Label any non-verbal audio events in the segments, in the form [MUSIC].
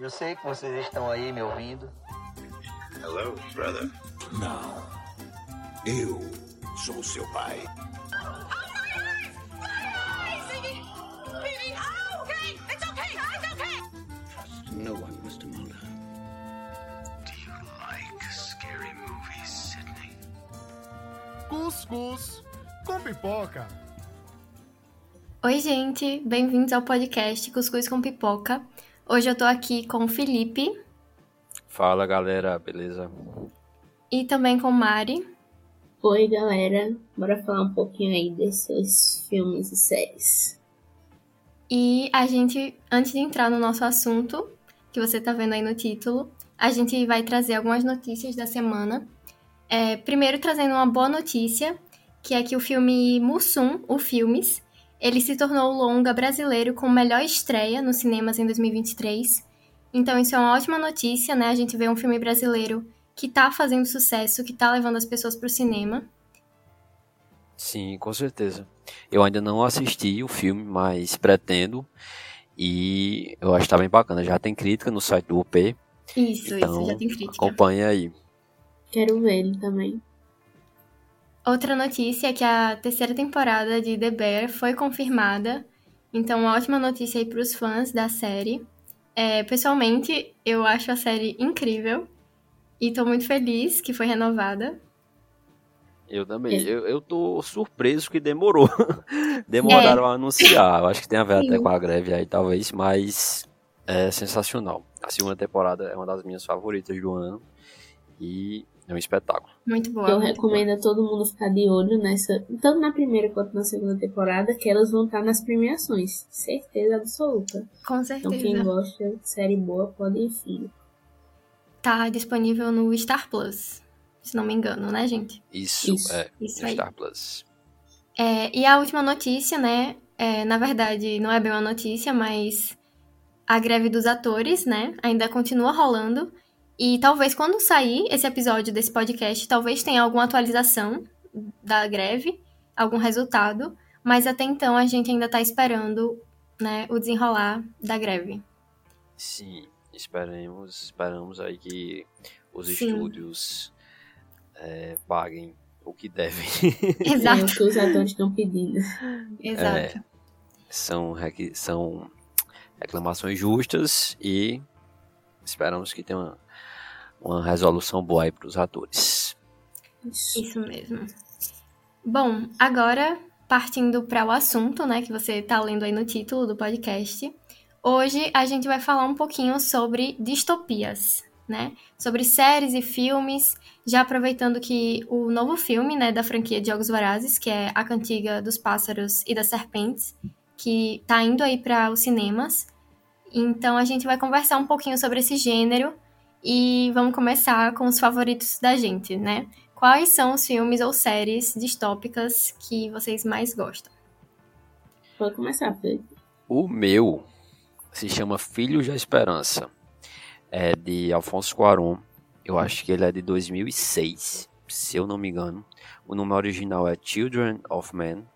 Eu sei que vocês estão aí me ouvindo. Hello, brother. Não. Eu sou seu pai. No one, Mr. Mulder. Do you like scary movies, Sidney? Cuscuz com pipoca. Oi, gente, bem-vindos ao podcast Cuscuz com Pipoca. Hoje eu tô aqui com o Felipe Fala galera, beleza? e também com Mari. Oi, galera. Bora falar um pouquinho aí desses filmes e séries. E a gente, antes de entrar no nosso assunto, que você tá vendo aí no título, a gente vai trazer algumas notícias da semana. É, primeiro, trazendo uma boa notícia, que é que o filme Mussum, o Filmes, ele se tornou o longa brasileiro com melhor estreia nos cinemas em 2023. Então, isso é uma ótima notícia, né? A gente vê um filme brasileiro que tá fazendo sucesso, que tá levando as pessoas pro cinema. Sim, com certeza. Eu ainda não assisti o filme, mas pretendo. E eu acho que tá bem bacana. Já tem crítica no site do UP. Isso, Então, isso, já tem crítica. acompanha aí. Quero ver ele também. Outra notícia é que a terceira temporada de The Bear foi confirmada. Então, uma ótima notícia aí pros fãs da série. É, pessoalmente, eu acho a série incrível. E tô muito feliz que foi renovada. Eu também. Esse- Eu, eu tô surpreso que demorou. [LAUGHS] Demoraram a anunciar. Eu acho que tem a ver até Sim. com a greve aí, talvez, mas é sensacional. A segunda temporada é uma das minhas favoritas do ano. E é um espetáculo. Muito boa. Eu muito recomendo a todo mundo ficar de olho nessa, tanto na primeira quanto na segunda temporada, que elas vão estar nas premiações. Certeza absoluta. Com Então quem certeza. gosta de série boa pode ir firme. Tá disponível no Star Plus. Se não me engano, né, gente? Isso, Isso, é. Isso aí. Star Plus. É, e a última notícia, né? é, na verdade, não é bem uma notícia, mas a greve dos atores, né? Ainda continua rolando. E talvez quando sair esse episódio desse podcast, talvez tenha alguma atualização da greve, algum resultado. Mas até então a gente ainda tá esperando, né, o desenrolar da greve. Sim, esperemos, esperamos aí que os Sim. estúdios é, paguem o que devem. [LAUGHS] [LAUGHS] É o Exato, que os atores estão pedindo. exato. são, requi- são reclamações justas e esperamos que tenha uma, uma resolução boa aí para os atores. Isso. Isso mesmo. Bom, agora partindo para o assunto, né, que você tá lendo aí no título do podcast. Hoje a gente vai falar um pouquinho sobre distopias, né? Sobre séries e filmes, já aproveitando que o novo filme, né, da franquia de Jogos Vorazes, que é A Cantiga dos Pássaros e das Serpentes, que tá indo aí para os cinemas. Então a gente vai conversar um pouquinho sobre esse gênero e vamos começar com os favoritos da gente, né? Quais são os filmes ou séries distópicas que vocês mais gostam? Pode começar, Felipe. O meu se chama Filhos da Esperança. É de Alfonso Cuarón. Eu acho que ele é de 2006, se eu não me engano. O nome original é Children of Men,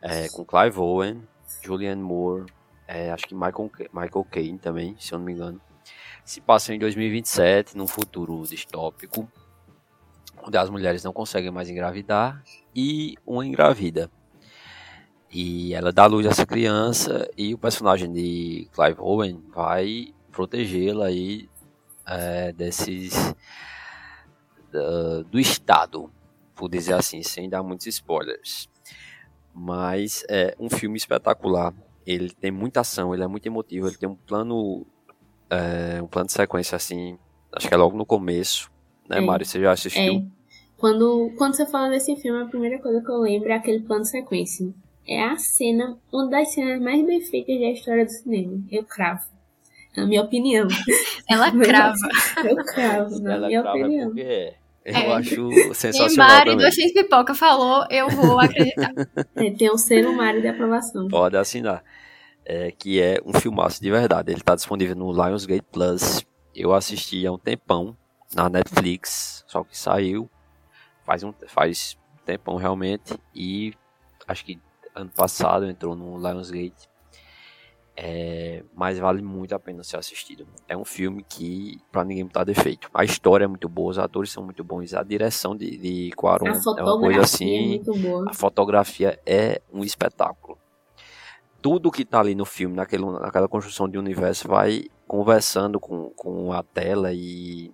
é, com Clive Owen, Julianne Moore, é, acho que Michael, Michael Caine também, se eu não me engano. Se passa em 2027, num futuro distópico, onde as mulheres não conseguem mais engravidar e uma engravida. E ela dá luz a essa criança e o personagem de Clive Owen vai protegê-la aí é, desses do Estado, por dizer assim, sem dar muitos spoilers. Mas é um filme espetacular. Ele tem muita ação, ele é muito emotivo, ele tem um plano é, um plano de sequência assim, acho que é logo no começo, né, É. Mari? Você já assistiu? É. Quando, quando você fala desse filme, a primeira coisa que eu lembro é aquele plano de sequência. É a cena, uma das cenas mais bem feitas da história do cinema. Eu cravo. Na minha opinião. [LAUGHS] Ela crava. Eu cravo, na Ela minha grava opinião. porque é. Eu É. acho E sensacional Mari também. do X Pipoca falou, eu vou [LAUGHS] acreditar. É, tem um selo Mário de aprovação. Pode assinar. É, que é um filmaço de verdade. Ele está disponível no Lionsgate Plus. Eu assisti há um tempão na Netflix, só que saiu faz um faz tempão realmente e acho que ano passado entrou no Lionsgate. É, mas vale muito a pena ser assistido. É um filme que, pra ninguém botar defeito. A história é muito boa, os atores são muito bons, a direção de, de Quaron é uma coisa assim. É muito boa. A fotografia é um espetáculo. Tudo que tá ali no filme, naquele, naquela construção de universo, vai conversando com, com a tela e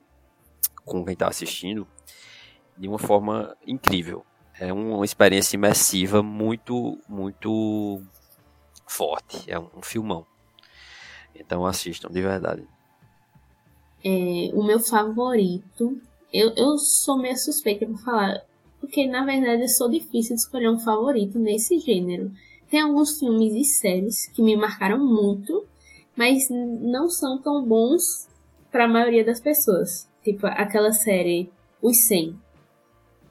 com quem tá assistindo de uma forma incrível. É uma experiência imersiva muito, muito forte. É um filmão. Então assistam, de verdade. É, o meu favorito. Eu, eu sou meio suspeita pra falar. Porque na verdade eu sou difícil de escolher um favorito nesse gênero. Tem alguns filmes e séries que me marcaram muito, mas não são tão bons para a maioria das pessoas. Tipo aquela série Os 100.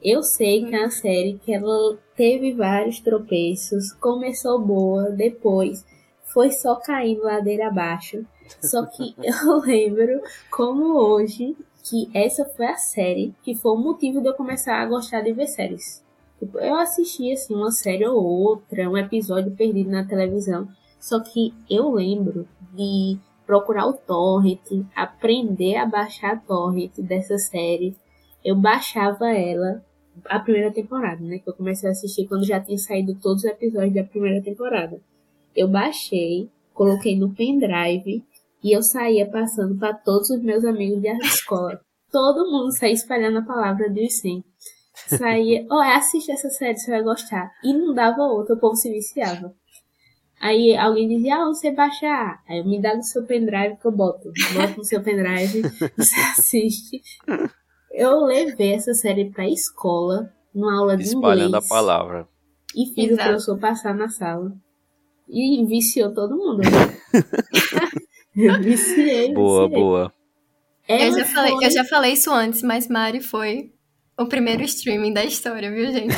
Eu sei que é uma série que ela teve vários tropeços, começou boa, depois foi só caindo ladeira abaixo. Só que [LAUGHS] eu lembro como hoje que essa foi a série que foi o motivo de eu começar a gostar de ver séries. Eu assisti assim uma série ou outra, um episódio perdido na televisão. Só que eu lembro de procurar o torrent, aprender a baixar a torrent dessa série. Eu baixava ela a primeira temporada, né? Que eu comecei a assistir quando já tinha saído todos os episódios da primeira temporada. Eu baixei, coloquei no pendrive e eu saía passando para todos os meus amigos de escola. Todo mundo saía espalhando a palavra de os 100. Saía, ó, oh, assiste essa série, você vai gostar. E não dava outra, o povo se viciava. Aí alguém dizia, ah, você baixar. Aí eu me dá no seu pendrive que eu boto. Boto no seu pendrive, [LAUGHS] você assiste. Eu levei essa série pra escola, numa aula de Espalhando inglês. a palavra. E fiz Exato. o professor passar na sala. E viciou todo mundo. [LAUGHS] Eu viciei. Boa, viciei. boa. eu já, falei, eu já falei isso antes, mas Mari foi o primeiro streaming da história, viu, gente?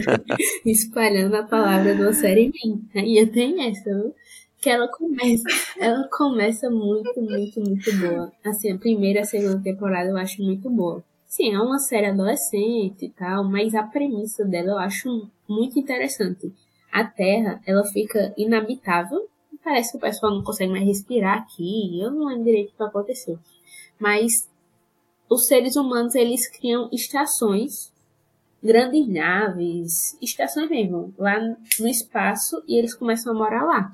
[LAUGHS] Espalhando a palavra uma série mim. E tem essa, viu? Que ela começa, ela começa muito, muito, muito boa. Assim, a primeira e a segunda temporada eu acho muito boa. Sim, é uma série adolescente e tal, mas a premissa dela eu acho muito interessante. A Terra, ela fica inabitável. Parece que o pessoal não consegue mais respirar aqui. Eu não lembro direito o que aconteceu. Mas os seres humanos, eles criam estações, grandes naves, estações mesmo, lá no espaço, e eles começam a morar lá.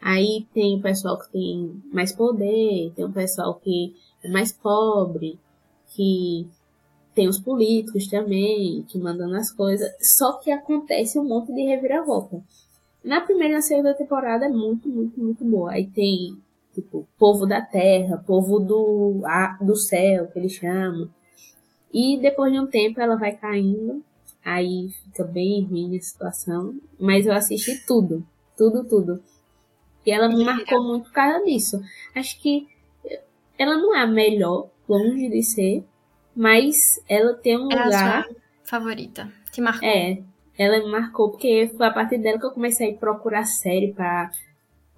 Aí tem o pessoal que tem mais poder, tem o pessoal que é mais pobre, que tem os políticos também, que mandam as coisas. Só que acontece um monte de reviravolta. Na primeira e na segunda temporada é muito, muito, muito boa. Aí tem, tipo, povo da terra, povo do, a, do céu, que eles chamam. E depois de um tempo ela vai caindo. Aí fica bem ruim a situação. Mas eu assisti tudo. Tudo, tudo. E ela me marcou muito por causa disso. Acho que ela não é a melhor, longe de ser, mas ela tem um é lugar. A sua favorita. Que marcou. É, ela me marcou porque foi a partir dela que eu comecei a procurar série pra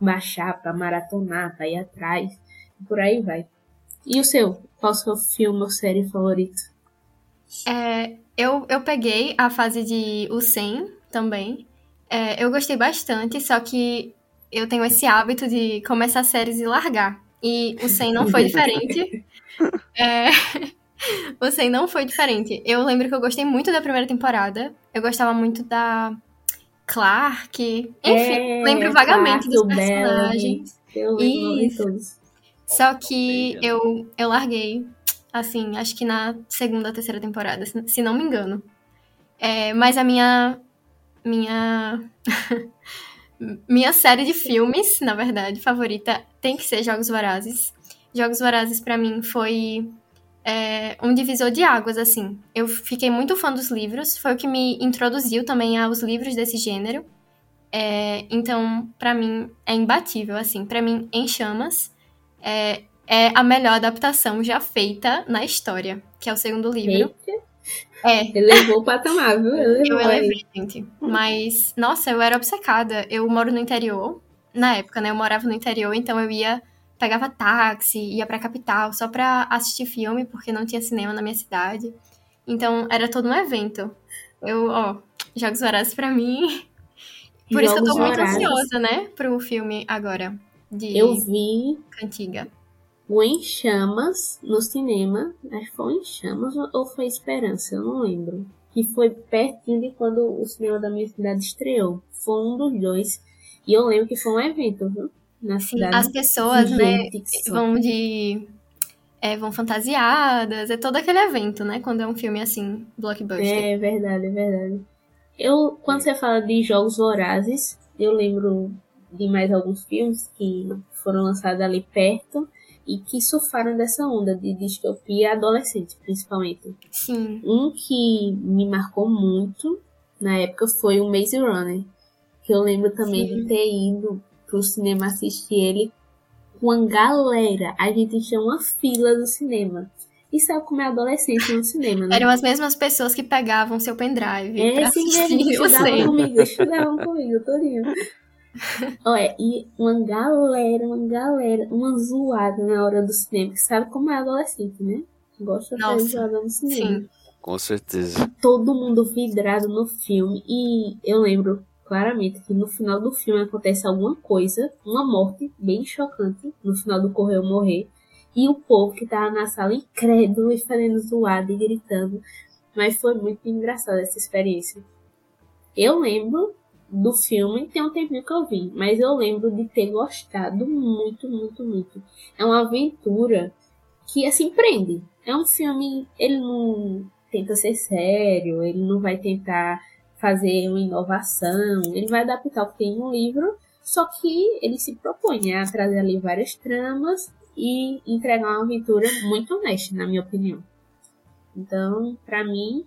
baixar, pra maratonar, pra ir atrás. E por aí vai. E o seu? Qual o seu filme ou série favorito? É, eu, eu peguei a fase de O 100 também. É, eu gostei bastante, só que eu tenho esse hábito de começar séries e largar. E o 100 não foi diferente. [LAUGHS] é, [LAUGHS] o 100 não foi diferente. Eu lembro que eu gostei muito da primeira temporada. Eu gostava muito da Clark. Enfim, É, lembro vagamente Clark, dos personagens. Eu lembro de Isso. todos. Só que eu, eu larguei, assim, acho que na segunda, terceira temporada, se, se não me engano. É, mas a minha. Minha. [LAUGHS] minha série de filmes, na verdade, favorita tem que ser Jogos Vorazes. Jogos Vorazes, pra mim, foi é, um divisor de águas, assim. Eu fiquei muito fã dos livros, foi o que me introduziu também aos livros desse gênero. É, então, pra mim, é imbatível, assim. Pra mim, Em Chamas é, é a melhor adaptação já feita na história, que é o segundo livro. Eita, É, ele levou o patamar, viu? Ele eu elevei, gente. Mas, nossa, eu era obcecada. Eu moro no interior. Na época, né? Eu morava no interior, então eu ia, pegava táxi, ia pra capital só pra assistir filme, porque não tinha cinema na minha cidade. Então, era todo um evento. Eu, ó, Jogos Vorazes pra mim. Por isso que eu tô Jogos muito Vorazes. ansiosa, né, pro filme agora. De Eu vi Cantiga. o Em Chamas no cinema. Acho que foi Em Chamas ou foi Esperança, eu não lembro. Que foi pertinho de quando o cinema da minha cidade estreou. Foi um dos dois. E eu lembro que foi um evento, viu? Na Sim, cidade. as pessoas, né, vão de. é, vão fantasiadas, é todo aquele evento, né? Quando é um filme assim, blockbuster. É verdade, é verdade. Eu, quando você fala de jogos vorazes, eu lembro de mais alguns filmes que foram lançados ali perto e que surfaram dessa onda de distopia adolescente, principalmente. Sim. Um que me marcou muito na época foi o Maze Runner, que eu lembro também Sim. de ter ido pro cinema assistir ele com uma galera. A gente tinha uma fila do cinema. E sabe como é adolescente no cinema, né? Eram as mesmas pessoas que pegavam seu pendrive É, sim, eles estudavam comigo, estudavam comigo, todinho. Olha, e uma galera, uma galera, uma zoada na hora do cinema, que sabe como é adolescente, né? Gosta de zoada no cinema. Sim. Com certeza. Todo mundo vidrado no filme. E eu lembro claramente que no final do filme acontece alguma coisa, uma morte bem chocante, no final do Correio Morrer. E o povo que tava na sala incrédulo e fazendo zoada e gritando. Mas foi muito engraçada essa experiência. Eu lembro do filme, tem um tempinho que eu vi, mas eu lembro de ter gostado muito, muito, muito. É uma aventura que assim prende. É um filme, ele não tenta ser sério, ele não vai tentar fazer uma inovação, ele vai adaptar o que tem no livro, só que ele se propõe a trazer ali várias tramas e entregar uma aventura muito honesta, na minha opinião. Então, pra mim,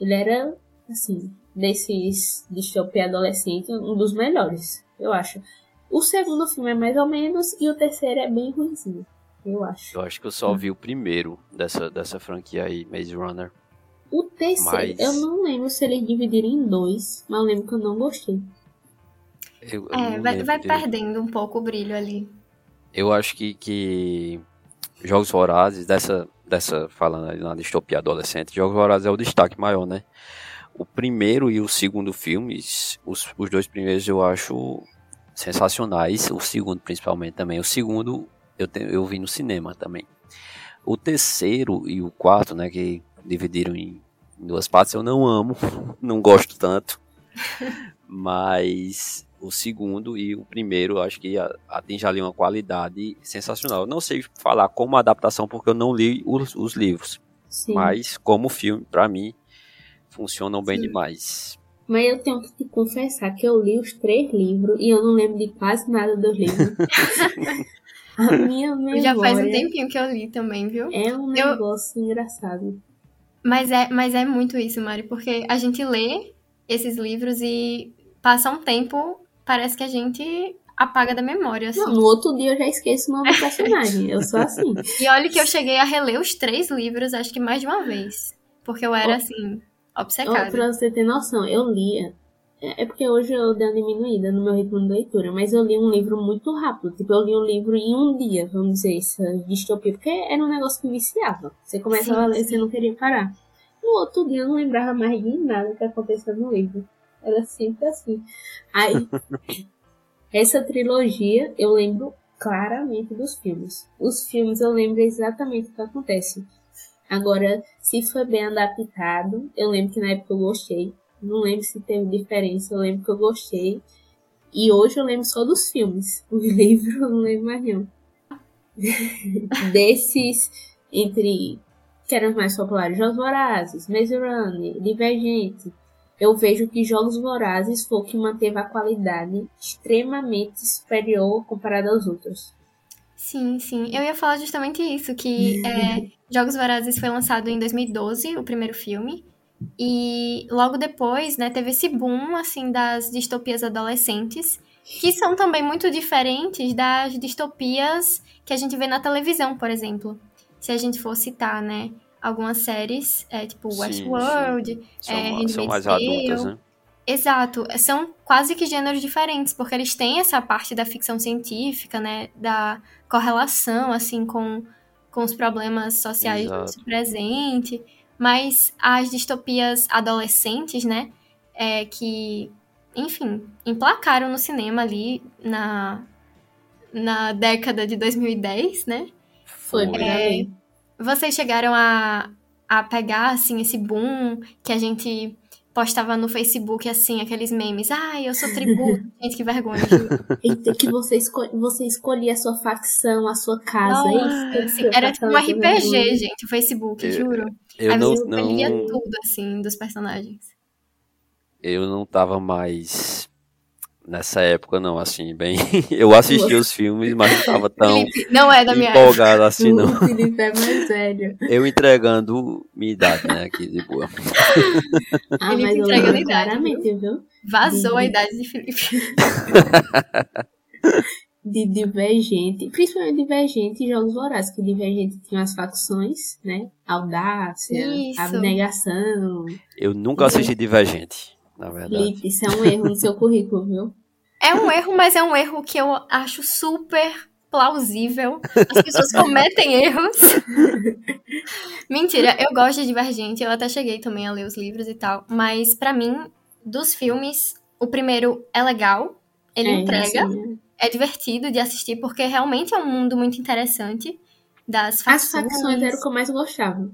ele era, assim, desses distopia adolescente, um dos melhores, eu acho. O segundo filme é mais ou menos e o terceiro é bem ruimzinho, eu acho. Eu acho que eu só vi o primeiro dessa, dessa franquia aí, Maze Runner. O terceiro, Mas- eu não lembro se eles dividiram em dois, mas eu lembro que eu não gostei. Eu, eu É, não vai, vai perdendo um pouco o brilho ali. Eu acho que, que Jogos Vorazes, dessa, dessa falando ali na distopia adolescente, Jogos Vorazes é o destaque maior, né? O primeiro e o segundo filmes, os, os dois primeiros eu acho sensacionais, o segundo principalmente também. O segundo eu, te, eu vi no cinema também. O terceiro e o quarto, né, que dividiram em, duas partes, eu não amo, [LAUGHS] não gosto tanto. Mas o segundo e o primeiro eu acho que a- atinge ali uma qualidade sensacional. Eu não sei falar como adaptação porque eu não li os, os livros, Sim. mas como filme, pra mim, funcionam bem Sim. demais. Mas eu tenho que te confessar que eu li os três livros e eu não lembro de quase nada dos livros. [LAUGHS] [LAUGHS] A minha memória Já faz um tempinho que eu li também, viu? é um Eu- negócio engraçado. Mas é, mas é muito isso, Mari, porque a gente lê esses livros e passa um tempo, parece que a gente apaga da memória, assim. Não, no outro dia eu já esqueço o nome do personagem. Eu sou assim. E olha que eu cheguei a reler os três livros, acho que mais de uma vez. Porque eu era, assim, obcecada. pra você ter noção, eu lia. É é porque hoje eu dei uma diminuída no meu ritmo de leitura, mas eu li um livro muito rápido. Tipo, eu li um livro em um dia, vamos dizer, essa distopia, porque era um negócio que viciava. Você começava Sim, a ler, sim. você não queria parar. No outro dia eu não lembrava mais de nada que acontecia no livro. Era sempre assim. Aí, [LAUGHS] essa trilogia eu lembro claramente dos filmes. Os filmes eu lembro exatamente o que acontece. Agora, se foi bem adaptado, eu lembro que na época eu gostei. Não lembro se teve diferença, eu lembro que eu gostei. E hoje eu lembro só dos filmes. [LAUGHS] Os livros eu não lembro mais não. [LAUGHS] Desses, entre que eram os mais populares, Jogos Vorazes, Maze Runner, Divergente, eu vejo que Jogos Vorazes foi o que manteve a qualidade extremamente superior comparado aos outros. Sim, sim. Eu ia falar justamente isso, que [LAUGHS] é, Jogos Vorazes foi lançado em 2012, o primeiro filme. E logo depois, né, teve esse boom, assim, das distopias adolescentes, que são também muito diferentes das distopias que a gente vê na televisão, por exemplo. Se a gente for citar, né, algumas séries, é, tipo Sim, Westworld, São, É, são Handmaid's mais Tale. adultas, né? Exato, são quase que gêneros diferentes, porque eles têm essa parte da ficção científica, né, da correlação, assim, com, com os problemas sociais Exato. do presente, mas as distopias adolescentes, né, é, que, enfim, emplacaram no cinema ali na, na década de 2010, né? Foi É. Vocês chegaram a, a pegar, assim, esse boom que a gente postava no Facebook, assim, aqueles memes. Ai, eu sou tributo. [LAUGHS] gente, que vergonha. juro. Eita, que você, esco você escolhia a sua facção, a sua casa. Nossa, Eita, assim, eu era tipo um RPG, gente, o Facebook, Eu- juro. Eu Aí não, não, tudo, assim, dos personagens. eu não tava mais nessa época, não, assim, bem. [LAUGHS] Eu assistia os filmes, mas não tava tão Felipe, não é da minha época. empolgado assim, [LAUGHS] não. O Felipe é mais velho. Eu entregando minha idade, né, aqui de boa. Ah, Felipe mas entregando a idade, claramente, viu? Vazou a Uhum. idade de Felipe. [LAUGHS] De Divergente, principalmente Divergente e Jogos Vorazes, que Divergente tinha as facções, né? Audácia, Isso. abnegação. Eu nunca assisti Divergente, na verdade. Felipe, isso é um erro no seu currículo, viu? É um erro, mas é um erro que eu acho super plausível. As pessoas cometem erros. [LAUGHS] Mentira, eu gosto de Divergente, eu até cheguei também a ler os livros e tal, mas pra mim, dos filmes, o primeiro é legal, ele é, entrega, assim, é divertido de assistir porque realmente é um mundo muito interessante das As facções. facções eram o que eu mais gostava.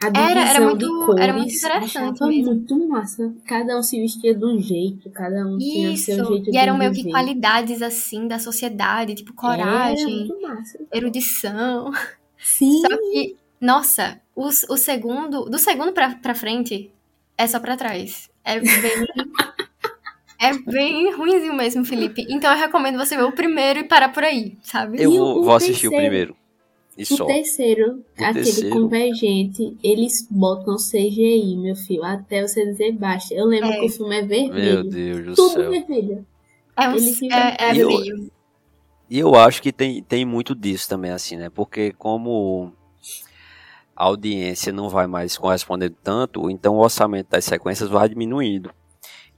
A Era- era muito- cores, era muito interessante mesmo. muito massa. Cada um se vestia de um jeito, cada um tinha Isso, seu jeito e eram meio que qualidades assim da sociedade, tipo coragem, erudição. Sim, [LAUGHS] Só que, nossa, o, o segundo, do segundo pra, pra frente, é só pra trás. É bem. É bem ruimzinho mesmo, Felipe. Então eu recomendo você ver o primeiro e parar por aí, sabe? Eu vou, o vou assistir o primeiro. E o só. terceiro, O aquele terceiro. convergente, eles botam CGI, meu filho, até você dizer basta. Eu lembro É. que o filme é Meu vermelho. Deus do Tudo céu. vermelho. É, um, é, é E eu-. E eu acho que tem, tem muito disso também, assim, né? Porque como a audiência não vai mais correspondendo tanto, então o orçamento das sequências vai diminuindo.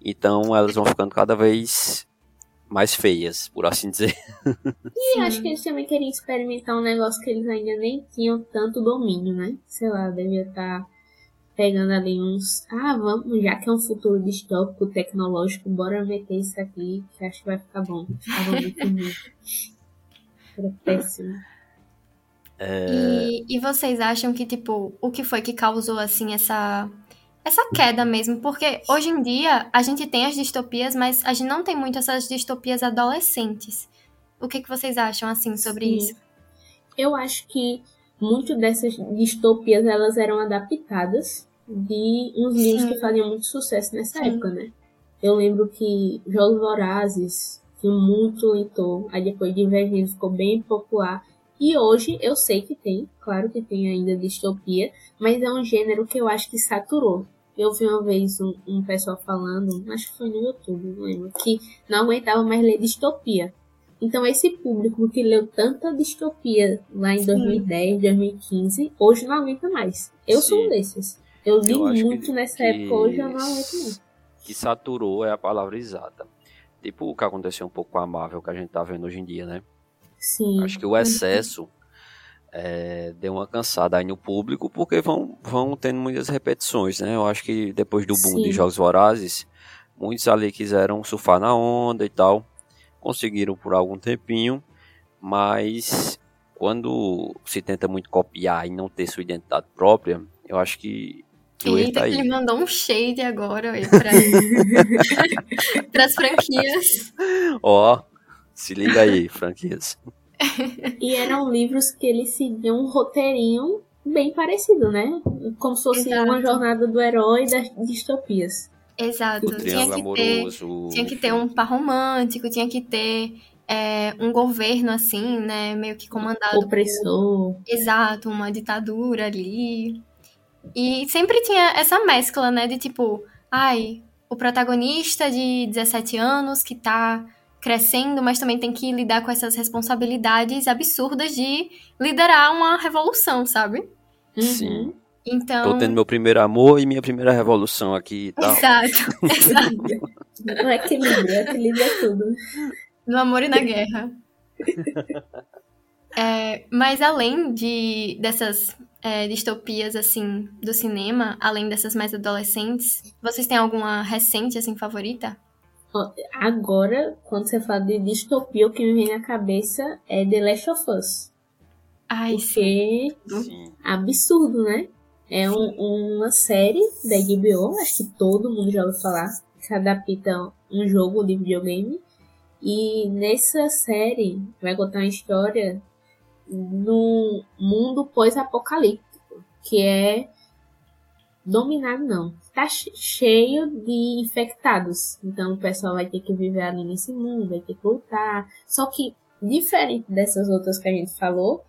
Então elas vão ficando cada vez mais feias, por assim dizer. E acho que eles também queriam experimentar um negócio que eles ainda nem tinham tanto domínio, né? Sei lá, devia estar pegando ali uns. Ah, vamos, já que é um futuro distópico tecnológico, bora meter isso aqui, que acho que vai ficar bom. Ficava muito. Era péssimo. E, e vocês acham que, tipo, o que foi que causou, assim, essa, essa queda mesmo? Porque hoje em dia a gente tem as distopias, mas a gente não tem muito essas distopias adolescentes. O que, que vocês acham, assim, sobre Sim. isso? Eu acho que muito dessas distopias elas eram adaptadas de uns livros Sim. que faziam muito sucesso nessa Sim. época, né? Eu lembro que Jogos Vorazes tinha muito leitor, aí depois Divergente ficou bem popular. E hoje eu sei que tem, claro que tem ainda distopia, mas é um gênero que eu acho que saturou. Eu vi uma vez um, um pessoal falando, acho que foi no YouTube, não lembro, que não aguentava mais ler distopia. Então esse público que leu tanta distopia lá em Sim. 2010, 2015, hoje não aguenta mais. Eu sou Sim. um desses. Eu li Eu muito que- nessa que- época, hoje eu não aguento mais. Que saturou é a palavra exata. Tipo o que aconteceu um pouco com a Marvel, que a gente tá vendo hoje em dia, né? Sim. Acho que o excesso é, deu uma cansada aí no público, porque vão, vão tendo muitas repetições, né? Eu acho que depois do boom Sim. de Jogos Vorazes, muitos ali quiseram surfar na onda e tal, conseguiram por algum tempinho, mas quando se tenta muito copiar e não ter sua identidade própria, eu acho que, Eita, tá que ele mandou um shade agora, pra, [LAUGHS] [LAUGHS] pras franquias. Ó, se liga aí, franquias. [LAUGHS] E eram livros que eles seguiam um roteirinho bem parecido, né? Como se fosse Exato. uma jornada do herói das distopias. Exato. O Tinha que ter amoroso. Tinha que ter um par romântico, tinha que ter é, um governo assim, né? Meio que comandado. por- Opressor. Exato, uma ditadura ali. E sempre tinha essa mescla, né? De tipo, ai, o protagonista de 17 anos que tá crescendo, mas também tem que lidar com essas responsabilidades absurdas de liderar uma revolução, sabe? Uhum. Sim. Então. Tô tendo meu primeiro amor e minha primeira revolução aqui e tal. Exato, [LAUGHS] exato. O equilíbrio, equilíbrio é tudo. No amor e na guerra. [LAUGHS] É, mas além de dessas é, distopias assim do cinema, além dessas mais adolescentes, vocês têm alguma recente assim favorita? Agora, quando você fala de distopia, o que me vem na cabeça é The Last of Us. Ai, Porque Sim. absurdo, né? É um- uma série da HBO, acho que todo mundo já ouviu falar, que adapta um jogo de videogame. E nessa série vai contar uma história num mundo pós-apocalíptico, que é dominado não, tá che- cheio de infectados. Então o pessoal vai ter que viver ali nesse mundo, vai ter que lutar. Só que diferente dessas outras que a gente falou,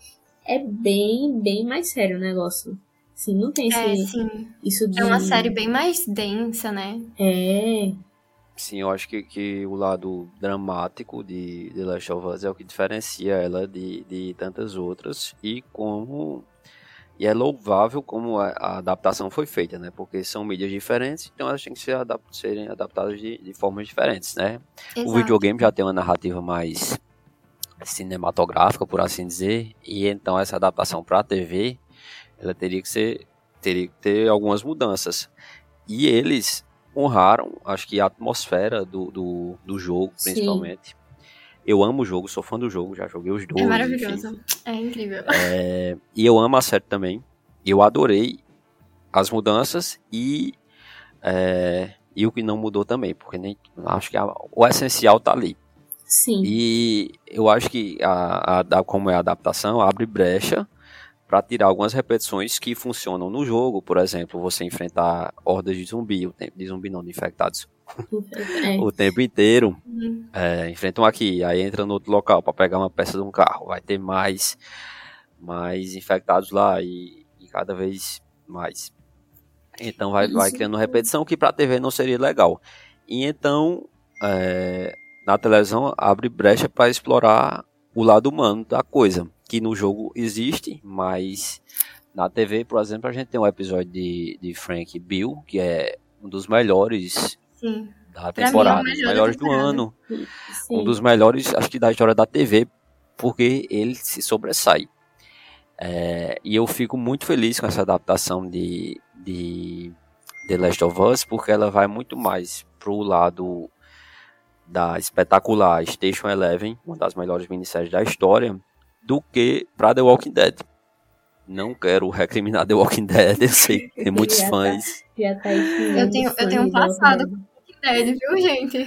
é bem, bem mais sério o negócio. Assim, não tem É, esse, sim. isso de... É uma série bem mais densa, né? É, Sim, eu acho que, que o lado dramático de The Last of Us é o que diferencia ela de, de tantas outras e como e é louvável como a, a adaptação foi feita, né? Porque são mídias diferentes, então elas têm que ser adap serem adaptadas de, de formas diferentes, né? O Exato. videogame já tem uma narrativa mais cinematográfica, por assim dizer, e então essa adaptação para a TV, ela teria que ser teria que ter algumas mudanças. E eles honraram, acho que a atmosfera do, do, do jogo, Sim. Eu amo o jogo, sou fã do jogo, já joguei os dois. É enfim. maravilhoso. É incrível. É, e eu amo a série também. Eu adorei as mudanças e, é, e o que não mudou também, porque nem, acho que a- o essencial tá ali. sim. E eu acho que a, a- como é a adaptação, abre brecha para tirar algumas repetições que funcionam no jogo. Por exemplo, você enfrentar hordas de zumbi, de zumbi não, de infectados, É, o tempo inteiro. Uhum. É, enfrentam aqui, aí entra no outro local para pegar uma peça de um carro. Vai ter mais, mais infectados lá e, e cada vez mais. Então vai, vai Isso. criando repetição que para a TV não seria legal. E então é, na televisão abre brecha para explorar o lado humano da coisa, que no jogo existe, mas na TV, por exemplo, a gente tem um episódio de, de Frank Bill, que é um dos melhores Sim. da Pra mim, é temporada, melhor melhores do temporada. ano sim. um dos melhores, acho que da história da TV, porque ele se sobressai. É, e eu fico muito feliz com essa adaptação de, de The Last of Us, porque ela vai muito mais pro lado da espetacular Station Eleven, uma das melhores minisséries da história, do que pra The Walking Dead. Não quero recriminar The Walking Dead, eu sei que tem muitos [LAUGHS] tá. fãs. Tá Eu tenho- eu tenho um passado Dead, viu, gente?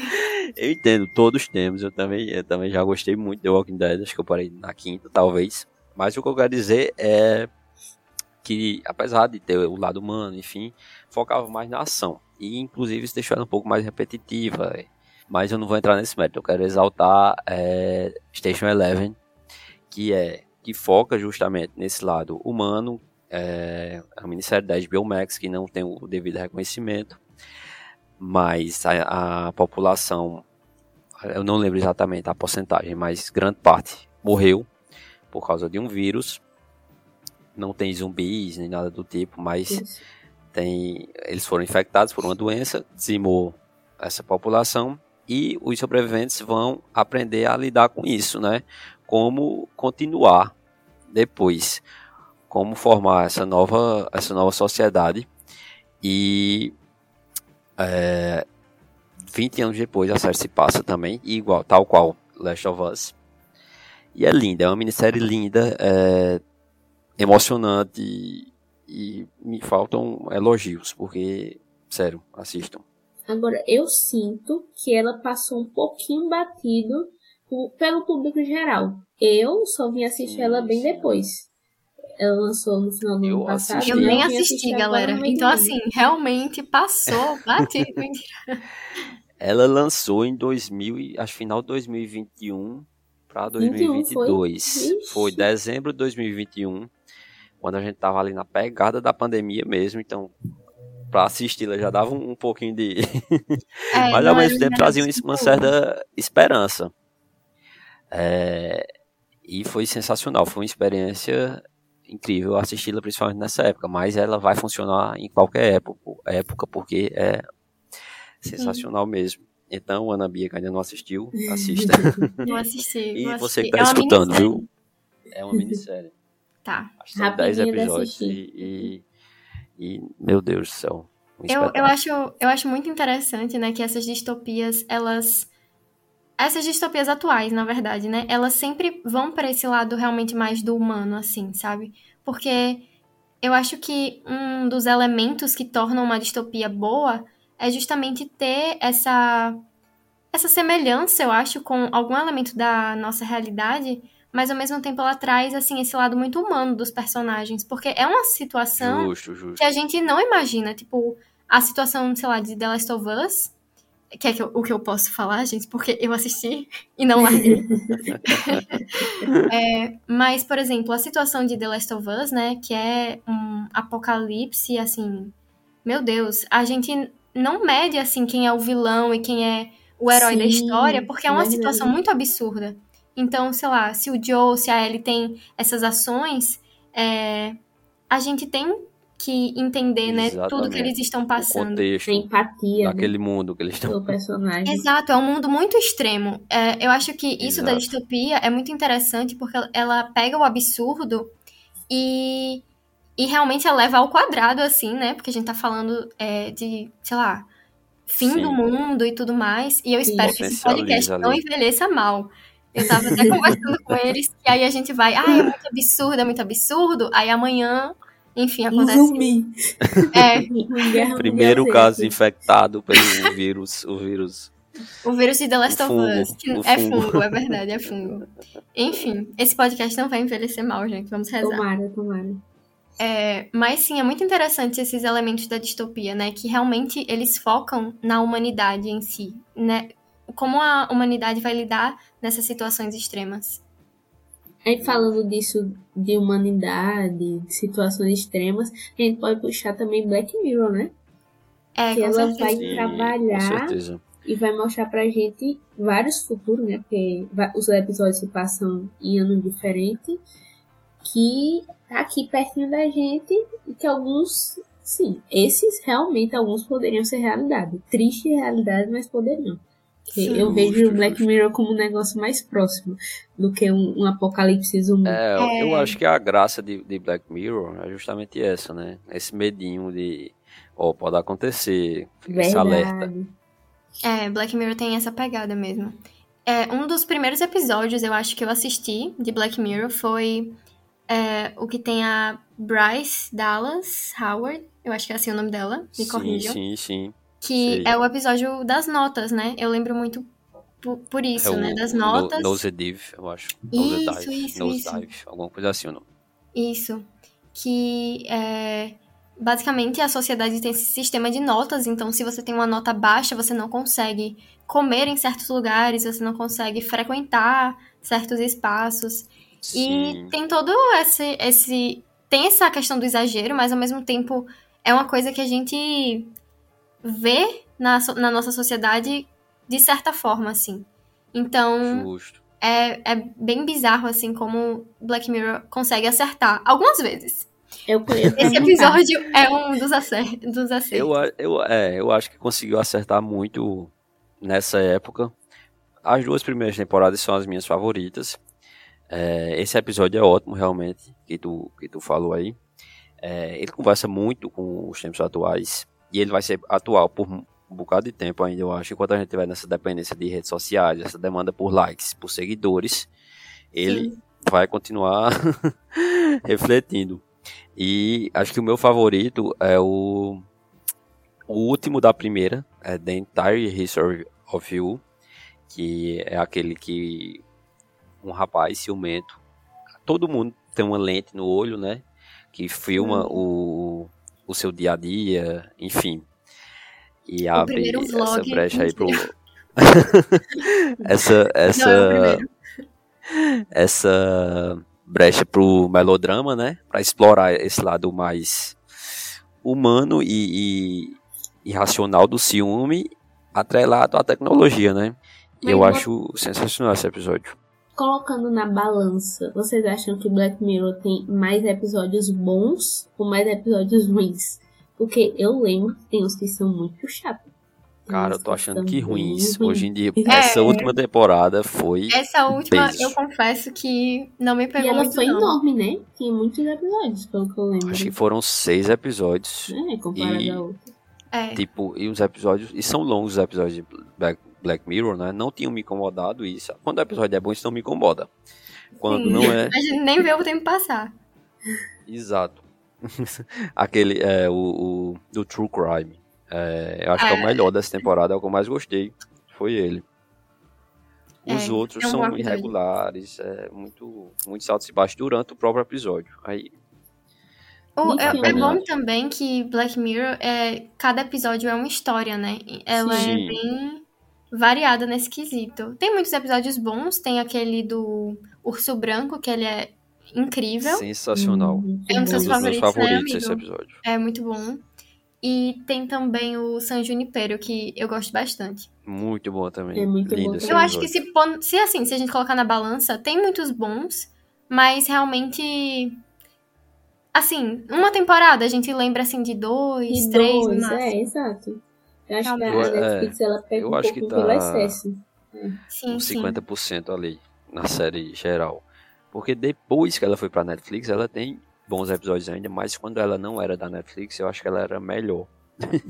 Eu entendo, todos temos. Eu também, eu também já gostei muito de Walking Dead. Acho que eu parei na quinta, talvez. Mas o que eu quero dizer é que, apesar de ter o lado humano, enfim, focava mais na ação. E, inclusive, isso deixou ela um pouco mais repetitiva. é. Mas eu não vou entrar nesse mérito. Eu quero exaltar é, Station Eleven, que é que foca justamente nesse lado humano. É a minissérie da HBO Max, que não tem o devido reconhecimento mas a, a população, eu não lembro exatamente a porcentagem, mas grande parte morreu por causa de um vírus. Não tem zumbis nem nada do tipo, mas Isso. tem, eles foram infectados por uma doença, dizimou essa população e os sobreviventes vão aprender a lidar com isso, né? Como continuar depois, como formar essa nova, essa nova sociedade e é, 20 anos depois a série se passa também, igual, tal qual Last of Us. E é linda, é uma minissérie linda, é, emocionante e, e me faltam elogios, porque, sério, assistam. Agora, eu sinto que ela passou um pouquinho batido pelo público geral. Eu só vim assistir ela bem depois. Ela lançou no final do Eu ano passado. assisti. Eu nem assisti, assistir agora galera. do Então, assim, realmente passou, [LAUGHS] batido. Mentira. Ela lançou em 2000, e- acho final de 2021 para 21 foi? 2022. Ixi. Foi dezembro de 2021, quando a gente tava ali na pegada da pandemia mesmo, então para assisti-la já dava um, um pouquinho de É, [LAUGHS] mas ao era mesmo tempo trazia uma certa esperança. É, e foi sensacional, foi uma experiência incrível assisti-la principalmente nessa época, mas ela vai funcionar em qualquer época, época porque é sensacional mesmo. Então, Ana Bia, que ainda não assistiu, assista. [LAUGHS] Vou assistir. e você que tá É uma escutando, minissérie. viu? É uma minissérie. Tá. Acho que são 10 Rapidinho de episódios e, e, e, meu Deus do céu, Um Eu, eu, acho, eu acho muito interessante, né, que essas distopias, elas. Essas distopias atuais, na verdade, né? Elas sempre vão para esse lado realmente mais do humano, assim, sabe? Porque eu acho que um dos elementos que tornam uma distopia boa é justamente ter essa. Essa semelhança, eu acho, com algum elemento da nossa realidade, mas ao mesmo tempo ela traz, assim, esse lado muito humano dos personagens. Porque é uma situação Justo, justo. que a gente não imagina. Tipo, a situação, sei lá, de The Last of Us, que é que eu- o que eu posso falar, gente, porque eu assisti [LAUGHS] e não larguei. [LAUGHS] É, mas, por exemplo, a situação de The Last of Us, né, que é um apocalipse, assim, meu Deus, a gente não mede, assim, quem é o vilão e quem é o herói da Sim, história, porque é uma verdade. situação muito absurda. Então, sei lá, se o Joe, se a Ellie tem essas ações, é, a gente tem que entender, né, tudo que Exatamente. eles estão O passando. contexto A empatia né, daquele mundo que eles estão. do personagem. Exato, é um mundo muito extremo. É, eu acho que isso da Exato. distopia é muito interessante porque ela pega o absurdo e, e realmente a leva ao quadrado, assim, né? Porque a gente tá falando é, de, sei lá, fim Sim. do mundo e tudo mais. E eu Sim. espero que esse podcast não ali. envelheça mal. Eu tava até [LAUGHS] conversando com eles, e aí a gente vai, ah, é muito absurdo, é muito absurdo. Aí amanhã, enfim, Um acontece. zumbi. É, [LAUGHS] [LAUGHS] Primeiro mundial caso infectado pelo vírus. O vírus. O vírus de The Last O of fungo, Us. é fungo. fungo, é verdade, é fungo. Enfim, esse podcast não vai envelhecer mal, gente. Vamos rezar. Tomara, tomara. É, mas sim, é muito interessante esses elementos da distopia, né? Que realmente eles focam na humanidade em si, né? Como a humanidade vai lidar nessas situações extremas. Aí falando disso de humanidade, de situações extremas, a gente pode puxar também Black Mirror, né? É, Que ela certeza. vai trabalhar e vai mostrar pra gente vários futuros, né? Porque os episódios se passam em anos diferentes, que tá aqui pertinho da gente e que alguns, sim, esses realmente alguns poderiam ser realidade. Triste realidade, mas poderiam. Porque Sim. eu vejo o Black justo. Mirror como um negócio mais próximo do que um, um apocalipse zumbi. É, É. eu acho que a graça de, de Black Mirror é justamente essa, né? Esse medinho de, ó, pode acontecer, fica esse alerta. Verdade. É, Black Mirror tem essa pegada mesmo. É, um dos primeiros episódios, eu acho que eu assisti de Black Mirror foi é, o que tem a Bryce Dallas Howard, eu acho que é assim o nome dela, me Sim, corrijam. sim, sim. Que sei. é o episódio das notas, né? Eu lembro muito por, isso, é o né? Das no- notas. Nosedive, eu acho. Isso, Nosedive, isso, Nosedive, alguma coisa assim, não. Isso. Que é, basicamente a sociedade tem esse sistema de notas, então se você tem uma nota baixa, você não consegue comer em certos lugares, você não consegue frequentar certos espaços. Sim, E tem todo esse, esse. Tem essa questão do exagero, mas ao mesmo tempo é uma coisa que a gente vê na, na nossa sociedade de certa forma, assim. Então, justo. é, é bem bizarro, assim, como Black Mirror consegue acertar. Algumas vezes. Eu Esse episódio é um dos, acer dos acertos. Eu, eu, é, eu acho que conseguiu acertar muito nessa época. As duas primeiras temporadas são as minhas favoritas. É, esse episódio é ótimo, realmente, que tu, que tu falou aí. É, ele conversa muito com os tempos atuais. E ele vai ser atual por um bocado de tempo ainda, eu acho. Enquanto a gente tiver nessa dependência de redes sociais, essa demanda por likes, por seguidores, ele vai continuar [LAUGHS] refletindo. E acho que o meu favorito é o, o último da primeira, é The Entire History of You, que é aquele que um rapaz ciumento, todo mundo tem uma lente no olho, né? Que filma o, o seu dia a dia, enfim. E abre primeiro essa vlog, brecha aí pro. [LAUGHS] essa, essa, Não, é o essa brecha pro melodrama, né? Pra explorar esse lado mais humano e, e, e racional do ciúme atrelado à tecnologia, né? Mas eu acho sensacional esse episódio. Colocando na balança, vocês acham que Black Mirror tem mais episódios bons ou mais episódios ruins? Porque eu lembro que tem uns que são muito chatos. Tem Cara, uns eu tô achando que ruins. Hoje em dia, É. essa última temporada foi. Essa última, Peso. eu confesso que não me E pegou ela muito, foi não. enorme, né? Tinha muitos episódios, pelo que eu lembro. Acho que foram seis episódios. É, comparado E- a outra. É. Tipo, e os episódios, e são longos os episódios de Black, Black Mirror, né? Não tinham me incomodado isso. Quando o episódio é bom, isso não me incomoda. Quando Sim. não é, [LAUGHS] A gente nem vê o tempo passar. exato. [LAUGHS] Aquele, é, o, o do True Crime. É, eu acho que é o É. melhor dessa temporada, é o que eu mais gostei. Foi ele. Os É, outros é são irregulares, é muito, muito saltos e baixos durante o próprio episódio. Aí, O- é, filme? é bom também que Black Mirror, é, cada episódio é uma história, né? Ela Sim. é bem variada nesse quesito. Tem muitos episódios bons, tem aquele do Urso Branco, que ele é incrível, sensacional. Uhum, É um dos meus favoritos, né, favoritos esse amigo? episódio. é muito bom. E tem também o San Junipero, que eu gosto bastante. Muito bom também. É muito Lindo bom esse Eu acho que se, se assim, se a gente colocar na balança, tem muitos bons, mas realmente. Assim, uma temporada a gente lembra assim de dois, E três, no dois, máximo. é, exato. Eu acho que a é, Netflix ela pega eu um acho que pouquinho tá- pelo excesso. Sim, uns sim. 50% ali na série geral. Porque depois que ela foi pra Netflix, ela tem bons episódios ainda, mas quando ela não era da Netflix, eu acho que ela era melhor.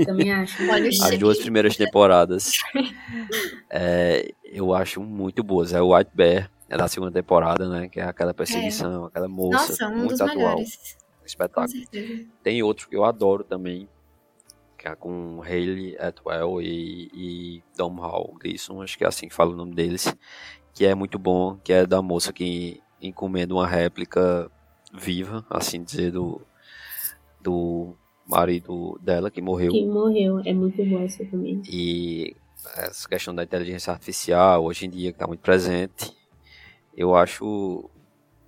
Também acho. [LAUGHS] As duas primeiras temporadas [LAUGHS] é, eu acho muito boas. É o White Bear, é da segunda temporada, né? Que é aquela perseguição, aquela moça, Nossa, um muito dos atual. melhores. Com Espetáculo. certeza. Tem outro que eu adoro também, que é com Hayley Atwell e, e Dom Hall Gleason, acho que é assim que fala o nome deles, que é muito bom, que é da moça que encomenda uma réplica viva, assim dizer, do, do marido dela que morreu. Que morreu. É muito bom essa também. E essa questão da inteligência artificial, hoje em dia, que está muito presente, eu acho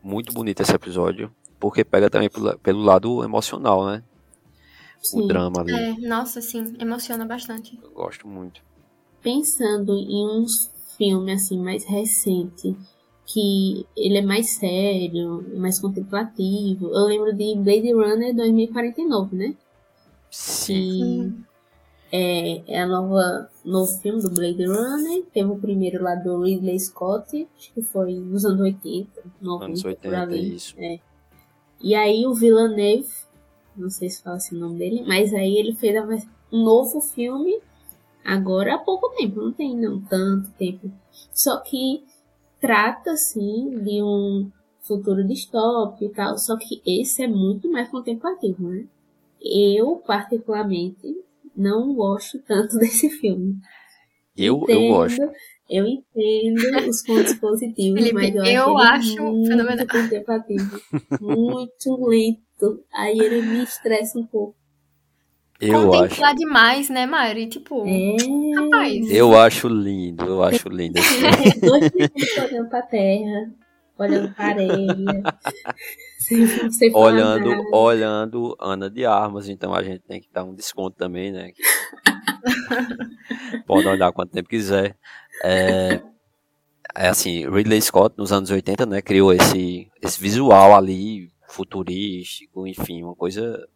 muito bonito esse episódio, porque pega também pelo, pelo lado emocional, né? O Sim. drama ali. É, nossa, sim, emociona bastante. Eu gosto muito. Pensando em uns filmes assim mais recente, que ele é mais sério, mais contemplativo. Eu lembro de Blade Runner 2049, né? Sim. Que é, é a nova novo filme do Blade Runner. Teve o primeiro lá do Ridley Scott, acho que foi nos anos 80, 90, Anos por 80, ali. isso. É. E aí o Villeneuve, não sei se fala assim o nome dele, mas aí ele fez um novo filme agora há pouco tempo, não tem não tanto tempo. Só que trata assim de um futuro distópico e tal, só que esse é muito mais contemplativo, né? Eu, particularmente, não gosto tanto [LAUGHS] desse filme. Eu, eu Entendo, gosto. Eu entendo os pontos positivos, Felipe, mas eu, eu acho muito fenomenal. contemplativo. muito lento. Aí ele me estressa um pouco. Eu acho. Demais, né, Mari? Tipo, É. rapaz. Eu acho lindo, eu acho lindo esse filme. [LAUGHS] Dois minutos olhando pra terra, olhando pra areia. [LAUGHS] sem, sem olhando, nada. olhando Ana de Armas, então a gente tem que dar um desconto também, né? [LAUGHS] Pode olhar quanto tempo quiser. É, é assim, Ridley Scott nos anos 80, né, criou esse, esse visual ali futurístico, enfim, uma coisa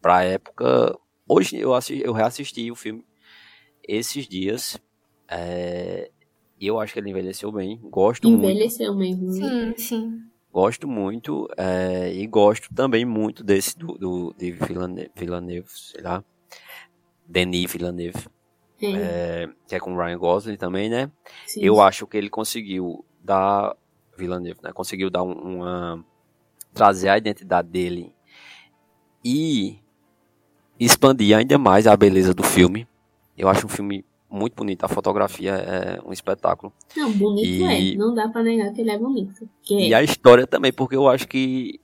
pra época. Hoje eu, assi- eu reassisti o filme esses dias. é, e eu acho que ele envelheceu bem. Gosto muito. Envelheceu mesmo. né? Sim, sim. Gosto muito é, e gosto também muito desse do, do de Villeneuve, Villeneuve, sei lá, Denis Villeneuve, É, é, que é com Ryan Gosling também, né? sim. Eu acho que ele conseguiu dar Villeneuve, né? Conseguiu dar um- uma trazer a identidade dele e expandir ainda mais a beleza do filme. Eu acho um filme muito bonito, a fotografia é um espetáculo. Não, bonito E- é. Não dá pra negar que ele é bonito. Que E a história também, porque eu acho que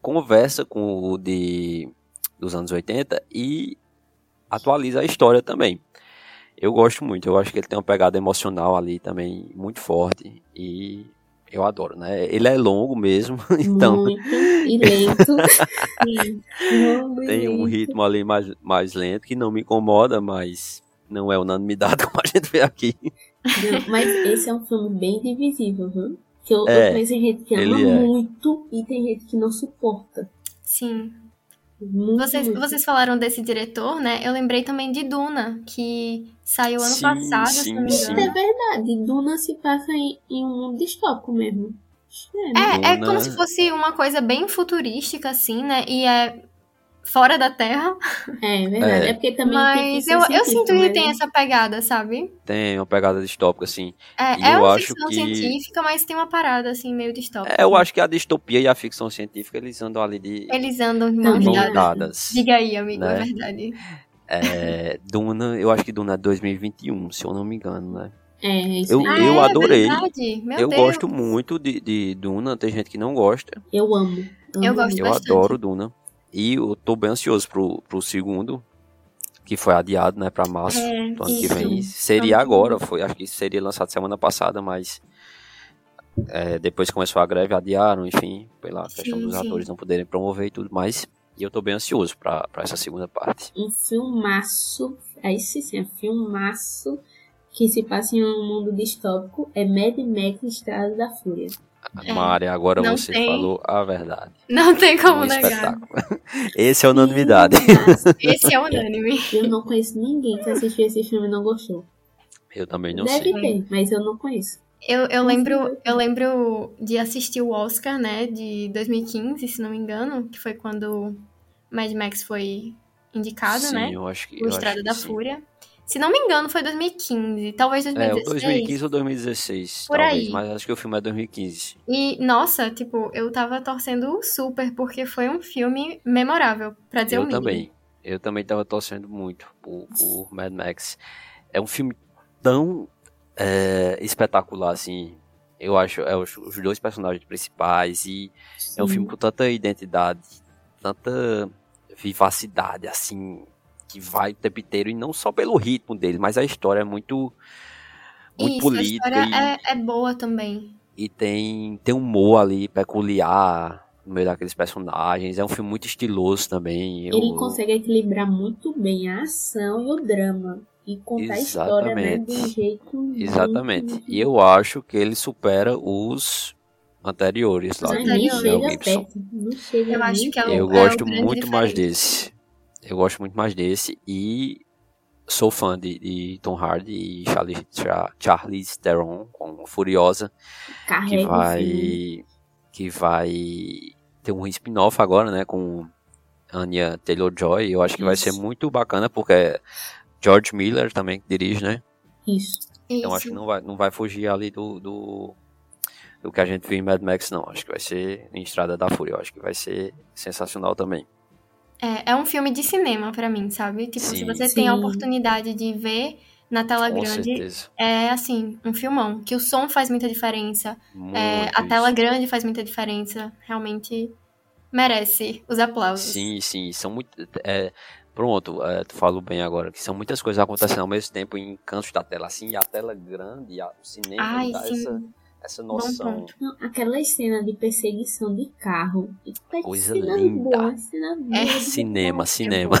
conversa com o de dos anos 80 e atualiza a história também. Eu gosto muito, eu acho que ele tem uma pegada emocional ali também muito forte e eu adoro, né? Ele é longo mesmo, [LAUGHS] então Muito e lento. [LAUGHS] Tem um ritmo ali mais, mais lento que não me incomoda, mas não é unanimidade [LAUGHS] como a gente vê aqui. Não, mas esse é um filme bem divisível, viu? Que eu, É, eu conheço gente que ama é. muito e tem gente que não suporta. Sim. Muito, Vocês, muito. vocês falaram desse diretor, né? Eu lembrei também de Duna, que saiu ano Sim, passado, sim, engano. é verdade. Duna se passa em, em um mundo distópico mesmo. É, né? É, é Duna- como se fosse uma coisa bem futurística, assim, né? E é fora da Terra. É verdade. É, É. porque também Mas eu, eu sinto que mas tem essa pegada, sabe? Tem uma pegada distópica, assim. É, E é eu uma acho ficção que- científica, mas tem uma parada assim meio distópica. É, eu acho que a distopia e a ficção científica, eles andam ali de Eles andam de Não, mãos dadas. dadas. Diga aí, amigo, é Né? verdade. É, Duna, eu acho que Duna é 2021, se eu não me engano, né? É, isso Eu- aí. eu é adorei. verdade. Meu eu Deus. gosto muito de, de Duna, tem gente que não gosta. Eu amo. Eu amo gosto Eu bastante. adoro Duna. E eu tô bem ansioso pro, pro segundo, que foi adiado, né, pra março É, do ano que isso. vem. Seria Vamos agora, foi, acho que seria lançado semana passada, mas é, depois que começou a greve, adiaram, enfim, pela questão Sim, dos sim. atores não poderem promover e tudo mais. E eu tô bem ansioso pra, pra essa segunda parte. um filmaço. Aí sim, sim, é filmaço que se passa em um mundo distópico. É Mad Max Estrada da Fúria. É. Mari, agora Não você tem falou a verdade. Não tem como um negar. espetáculo. [LAUGHS] Esse é unanimidade. Esse é unânime. [LAUGHS] Eu não conheço ninguém que assistiu esse filme e não gostou. Eu também não Deve sei. ter, mas eu não conheço. Eu, eu lembro eu lembro de assistir o Oscar, né, de 2015, se não me engano, que foi quando Mad Max foi indicado, Sim, né? eu acho que. O Estrada da sim. Fúria. Se não me engano, foi 2015, talvez É, o 2016. 2015 ou 2016, Por talvez, aí. mas acho que o filme é 2015. E, nossa, tipo, eu tava torcendo super, porque foi um filme memorável, pra dizer o Eu mínimo. também. Eu também tava torcendo muito por, por Mad Max. É um filme tão é, espetacular, assim. Eu acho, é os, os dois personagens principais e é um Sim. filme com tanta identidade, tanta vivacidade, assim, que vai o tempo inteiro, e não só pelo ritmo dele, mas a história é muito, muito Isso, política a história e, é, é boa também. e tem, tem um humor ali peculiar no meio daqueles personagens. É um filme muito estiloso também. Ele Eu- consegue equilibrar muito bem a ação e o drama. E contar a história né, de um Exatamente. jeito muito- Exatamente. E eu acho que ele supera os anteriores lá chega Gibson. perto. Não chega Eu acho que é o- Eu é gosto muito mais desse. Eu gosto muito mais desse e sou fã de, de Tom Hardy e Charlie, Cha- Charlize Theron com Furiosa, que carrega filme. vai que vai ter um spin-off agora, né, com Anya Taylor-Joy. Eu acho que vai ser Isso. muito bacana porque é George Miller também que dirige, né? Isso. Então acho Isso. que não vai, não vai fugir ali do, do, do que a gente viu em Mad Max, não. Acho que vai ser em Estrada da Fúria. Eu acho que vai ser sensacional também. É, é um filme de cinema pra mim, sabe? Tipo, se Sim. você tem a Sim. oportunidade de ver na tela Com grande, certeza. é assim, um filmão. Que o som faz muita diferença, é, a tela grande faz muita diferença. Realmente merece os aplausos. Sim, sim. São muito. É, pronto, é, tu falou bem agora, que são muitas coisas acontecendo ao mesmo tempo em cantos da tela, assim, a tela grande, a- o cinema Ai, dá sim. essa, essa Bom noção. Não, aquela cena de perseguição de carro. Que Coisa cena linda. Boa, cena boa, É, Cinema, cinema.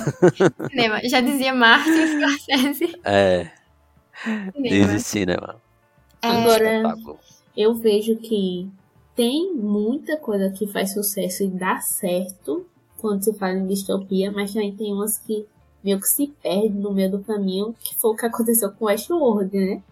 Cinema. Já dizia Martin Scorsese. É, diz cinema. É, Agora-. Eu vejo que tem muita coisa que faz sucesso e dá certo quando se fala em distopia, mas também tem umas que meio que se perdem no meio do caminho, que foi o que aconteceu com Westworld, né?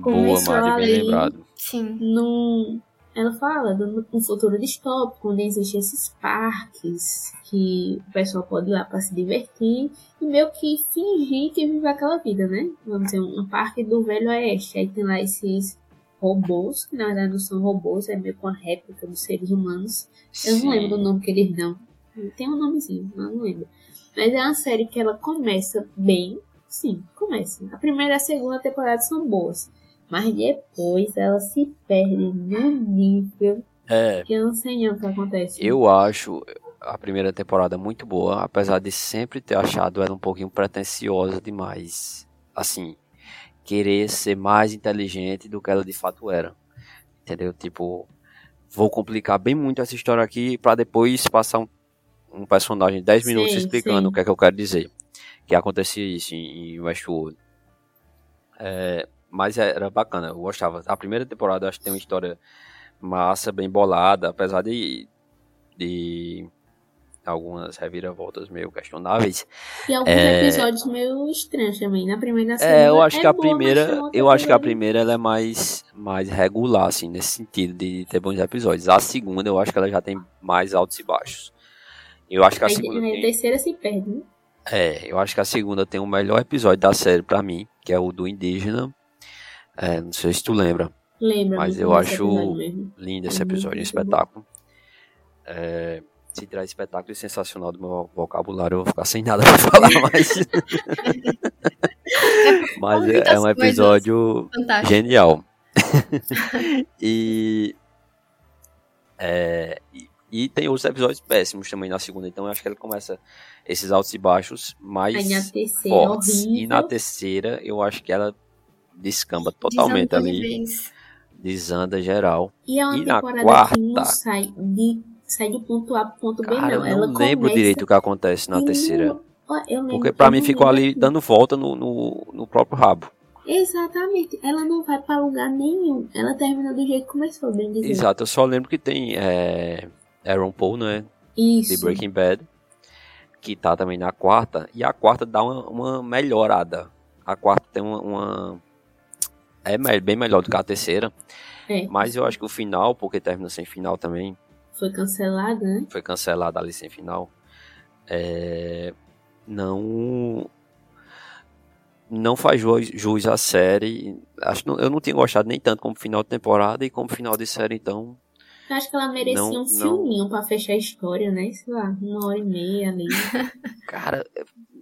Boa, começou Mari, bem ali. lembrado. sim. Num, ela fala de um futuro distópico, onde existem esses parques que o pessoal pode ir lá para se divertir e meio que fingir que vive aquela vida, né? Vamos dizer, um parque do Velho Oeste. Aí tem lá esses robôs, que na verdade não são robôs, é meio com a réplica dos seres humanos. Eu não Sim. lembro o nome que eles dão. Tem um nomezinho, mas não lembro. Mas é uma série que ela começa bem. Sim, começa. A primeira e a segunda temporada são boas. Mas depois ela se perde no nível É, que eu não sei nem o que acontece. Eu acho a primeira temporada muito boa, apesar de sempre ter achado ela um pouquinho pretensiosa demais. Assim, querer ser mais inteligente do que ela de fato era. Entendeu? Tipo, vou complicar bem muito essa história aqui pra depois passar um, um personagem 10 minutos Sim, explicando sim. o que é que eu quero dizer. Que acontecia isso em, em Westworld. É, mas era bacana, eu gostava. A primeira temporada eu acho que tem uma história massa, bem bolada, apesar de, de algumas reviravoltas meio questionáveis. [LAUGHS] E alguns É. episódios meio estranhos também. Na primeira e na segunda. É, eu acho que a boa, primeira, eu acho que a primeira ela é mais mais regular assim, nesse sentido de ter bons episódios. A segunda eu acho que ela já tem mais altos e baixos. Eu acho que a segunda. a terceira se perde, né? É, eu acho que a segunda tem o melhor episódio da série pra mim, que é o do indígena. É, não sei se tu lembra. Lembra Mas eu acho lindo esse É episódio, um espetáculo. É, se tirar espetáculo e sensacional do meu vocabulário, eu vou ficar sem nada [LAUGHS] pra falar mais. [LAUGHS] Mas é, é um episódio genial. [LAUGHS] e, é, e, e tem outros episódios péssimos também na segunda, então eu acho que ele começa esses altos e baixos mais terceira, fortes. horrível. E na terceira, eu acho que ela descamba totalmente de ali, vez. desanda geral. E é uma E na temporada que não quarta? sai, de, sai do ponto A pro ponto B, Cara, não. eu Ela não lembro começa direito o que acontece na terceira. lembro- Porque pra eu mim ficou lembro ali aqui. dando volta no, no, no próprio rabo. Exatamente. Ela não vai pra lugar nenhum. Ela termina do jeito que começou, bem dizer. Exato, eu só lembro que tem é, Aaron Paul, né? De Isso. Breaking Bad. Que tá também na quarta. E a quarta dá uma, uma melhorada. A quarta tem uma. uma- é bem melhor do que a terceira. É, Mas eu acho que o final, porque termina sem final também, foi cancelada, né? foi cancelado ali sem final. É, não não faz jus, jus à série. Acho não- eu não tinha gostado nem tanto como final de temporada e como final de série, então. Eu acho que ela merecia Não, um não. filminho pra fechar a história, né? Sei lá, uma hora e meia ali. [LAUGHS] Cara,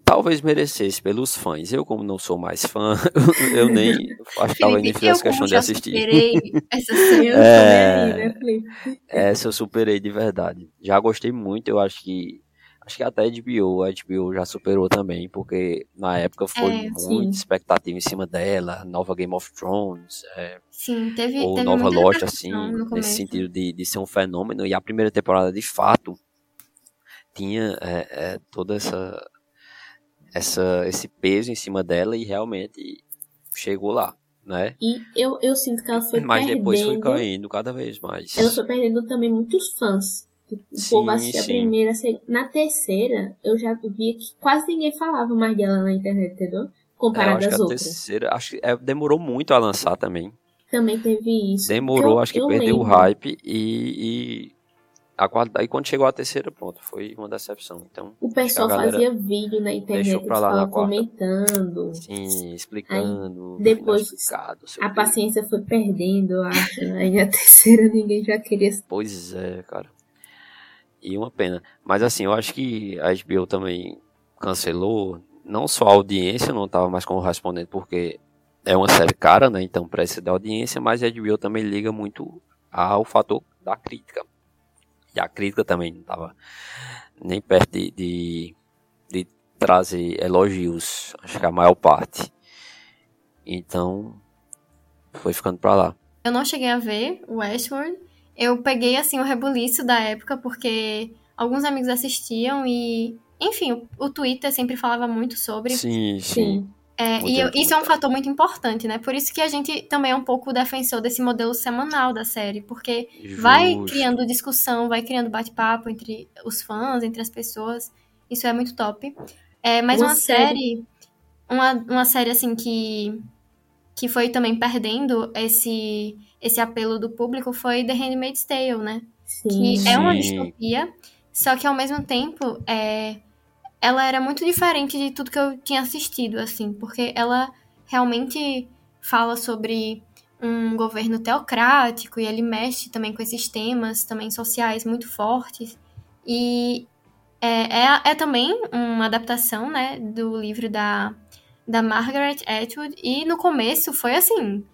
talvez merecesse pelos fãs. Eu, como não sou mais fã, [LAUGHS] eu nem acho que talvez nem fizesse eu questão de assistir. superei essa. [LAUGHS] Eu É. aí, né, Felipe? Essa eu superei de verdade. Já gostei muito, eu acho que. Acho que até a HBO, a HBO já superou também, porque na época foi É, muita expectativa em cima dela, nova Game of Thrones, é, Sim, teve, ou teve nova Lost, assim, nesse sentido de, de ser um fenômeno, e a primeira temporada, de fato, tinha é, é, toda essa, essa esse peso em cima dela e realmente chegou lá, né? E eu, eu sinto que ela foi Mas perdendo. depois foi caindo cada vez mais. Ela foi perdendo também muitos fãs. O Sim, povo assistia a sim. primeira, a segunda. Na terceira, eu já via que quase ninguém falava mais dela na internet, entendeu? É, Comparado acho que às a outras. terceira, acho que é, demorou muito a lançar também. Também teve isso. Demorou, eu, acho que eu perdeu o lembro. hype e, e a qualidade. E quando chegou a terceira, pronto, foi uma decepção. Então, O pessoal fazia vídeo na internet, lá comentando. sim, explicando. depois explicado, sei A paciência foi perdendo, eu acho. Aí a [LAUGHS] terceira ninguém já queria. Pois é, cara. E uma pena. Mas assim, eu acho que a HBO também cancelou. Não só a audiência não estava mais correspondendo, porque é uma série cara, né? Então precisa da audiência, mas a HBO também liga muito ao fator da crítica. E a crítica também não estava nem perto de, de, de trazer elogios. Acho que a maior parte. Então, foi ficando pra lá. Eu não cheguei a ver o Westworld. Eu peguei, assim, o rebuliço da época, porque alguns amigos assistiam e... Enfim, o, o Twitter sempre falava muito sobre. Sim, sim. Sim. É, e eu- isso é um fator muito importante, né? Por isso que a gente também é um pouco defensor desse modelo semanal da série, porque vai Justo. criando discussão, vai criando bate-papo entre os fãs, entre as pessoas. Isso é muito top. É, mas Uma uma, série, uma, uma série assim que que foi também perdendo esse esse apelo do público foi The Handmaid's Tale, né? Sim. que é uma Sim. distopia, só que ao mesmo tempo é, ela era muito diferente de tudo que eu tinha assistido, assim, porque ela realmente fala sobre um governo teocrático e ele mexe também com esses temas também sociais muito fortes e é, é, é também uma adaptação, né, do livro da, da Margaret Atwood e no começo foi assim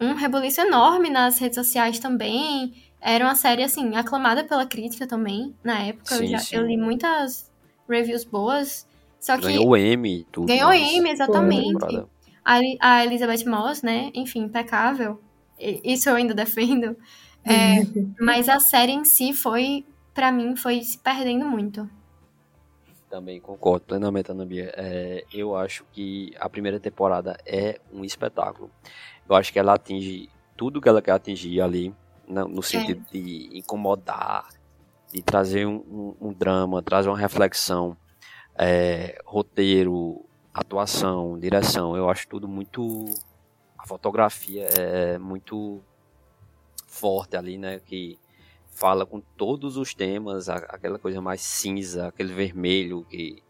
um rebuliço enorme nas redes sociais também era uma série, assim, aclamada pela crítica também, na época. eu, Sim, já, sim. eu li muitas reviews boas. Só que Ganhou o e tudo. ganhou Emmy, exatamente. A, Eli- a Elizabeth Moss, né? Enfim, impecável. Isso eu ainda defendo. É, [LAUGHS] mas a série em si foi, pra mim, foi se perdendo muito. Também concordo plenamente, Ana Bia. É, eu acho que a primeira temporada é um espetáculo. Eu acho que ela atinge tudo que ela quer atingir ali, no, no sentido de incomodar, de trazer um, um- um drama, trazer uma reflexão, é, roteiro, atuação, direção. Eu acho tudo muito. A fotografia é muito forte ali, né? Que fala com todos os temas, aquela coisa mais cinza, aquele vermelho que,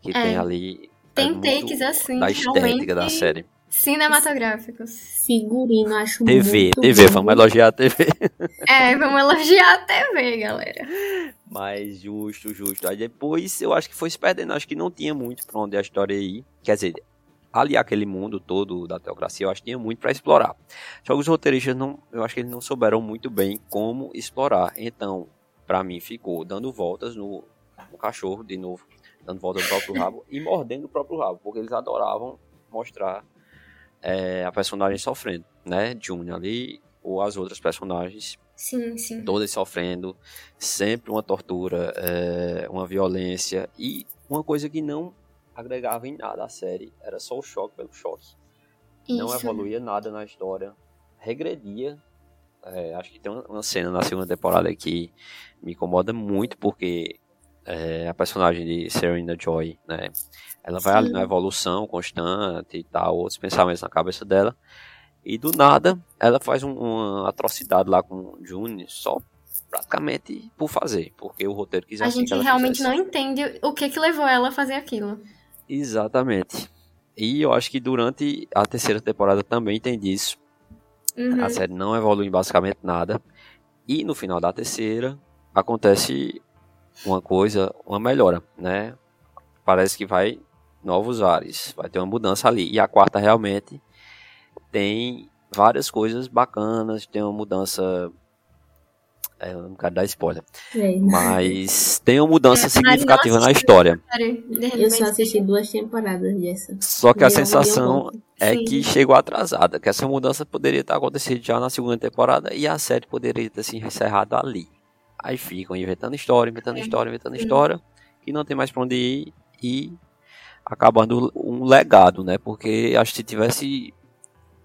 que É. tem ali. Tem é muito takes assim, da estética da realmente série. Cinematográficos. Figurino, acho TV, muito TV, bom. vamos elogiar a TV. É, vamos elogiar a TV, galera. Mas justo, justo. Aí depois eu acho que foi se perdendo. Acho que não tinha muito pra onde a história ir. Quer dizer, ali aquele mundo todo da teocracia, eu acho que tinha muito pra explorar. Só que os roteiristas não, eu acho que eles não souberam muito bem como explorar. Então, pra mim ficou dando voltas no, no cachorro de novo, dando voltas no próprio rabo e mordendo o próprio rabo, porque eles adoravam mostrar é, a personagem sofrendo, né? June ali ou as outras personagens Sim, sim. todas sofrendo, sempre uma tortura, é, uma violência e uma coisa que não agregava em nada à série, era só o choque pelo choque. Não Isso. evoluía nada na história, regredia. É, acho que tem uma cena na segunda temporada que me incomoda muito porque é, a personagem de Serena Joy, né, ela vai ali na evolução constante e tal, outros pensamentos na cabeça dela. E do nada, ela faz um- uma atrocidade lá com o June, só praticamente por fazer, porque o roteiro quis A assim gente realmente não entende o que que levou ela a fazer aquilo. Exatamente. E eu acho que durante a terceira temporada também tem disso. Uhum. A série não evolui em basicamente nada. E no final da terceira acontece uma coisa, uma melhora, né? Parece que vai novos ares, vai ter uma mudança ali. E a quarta realmente tem várias coisas bacanas, tem uma mudança. É, eu não quero dar spoiler, É. mas tem uma mudança É, significativa na história. Eu só assisti duas temporadas dessa. Só que a E sensação é Sim. que chegou atrasada, que essa mudança poderia ter acontecido já na segunda temporada e a série poderia ter se encerrado ali. Aí ficam inventando história, inventando É, história, inventando sim. história, que não tem mais pra onde ir e acabando um legado, né? Porque acho que se tivesse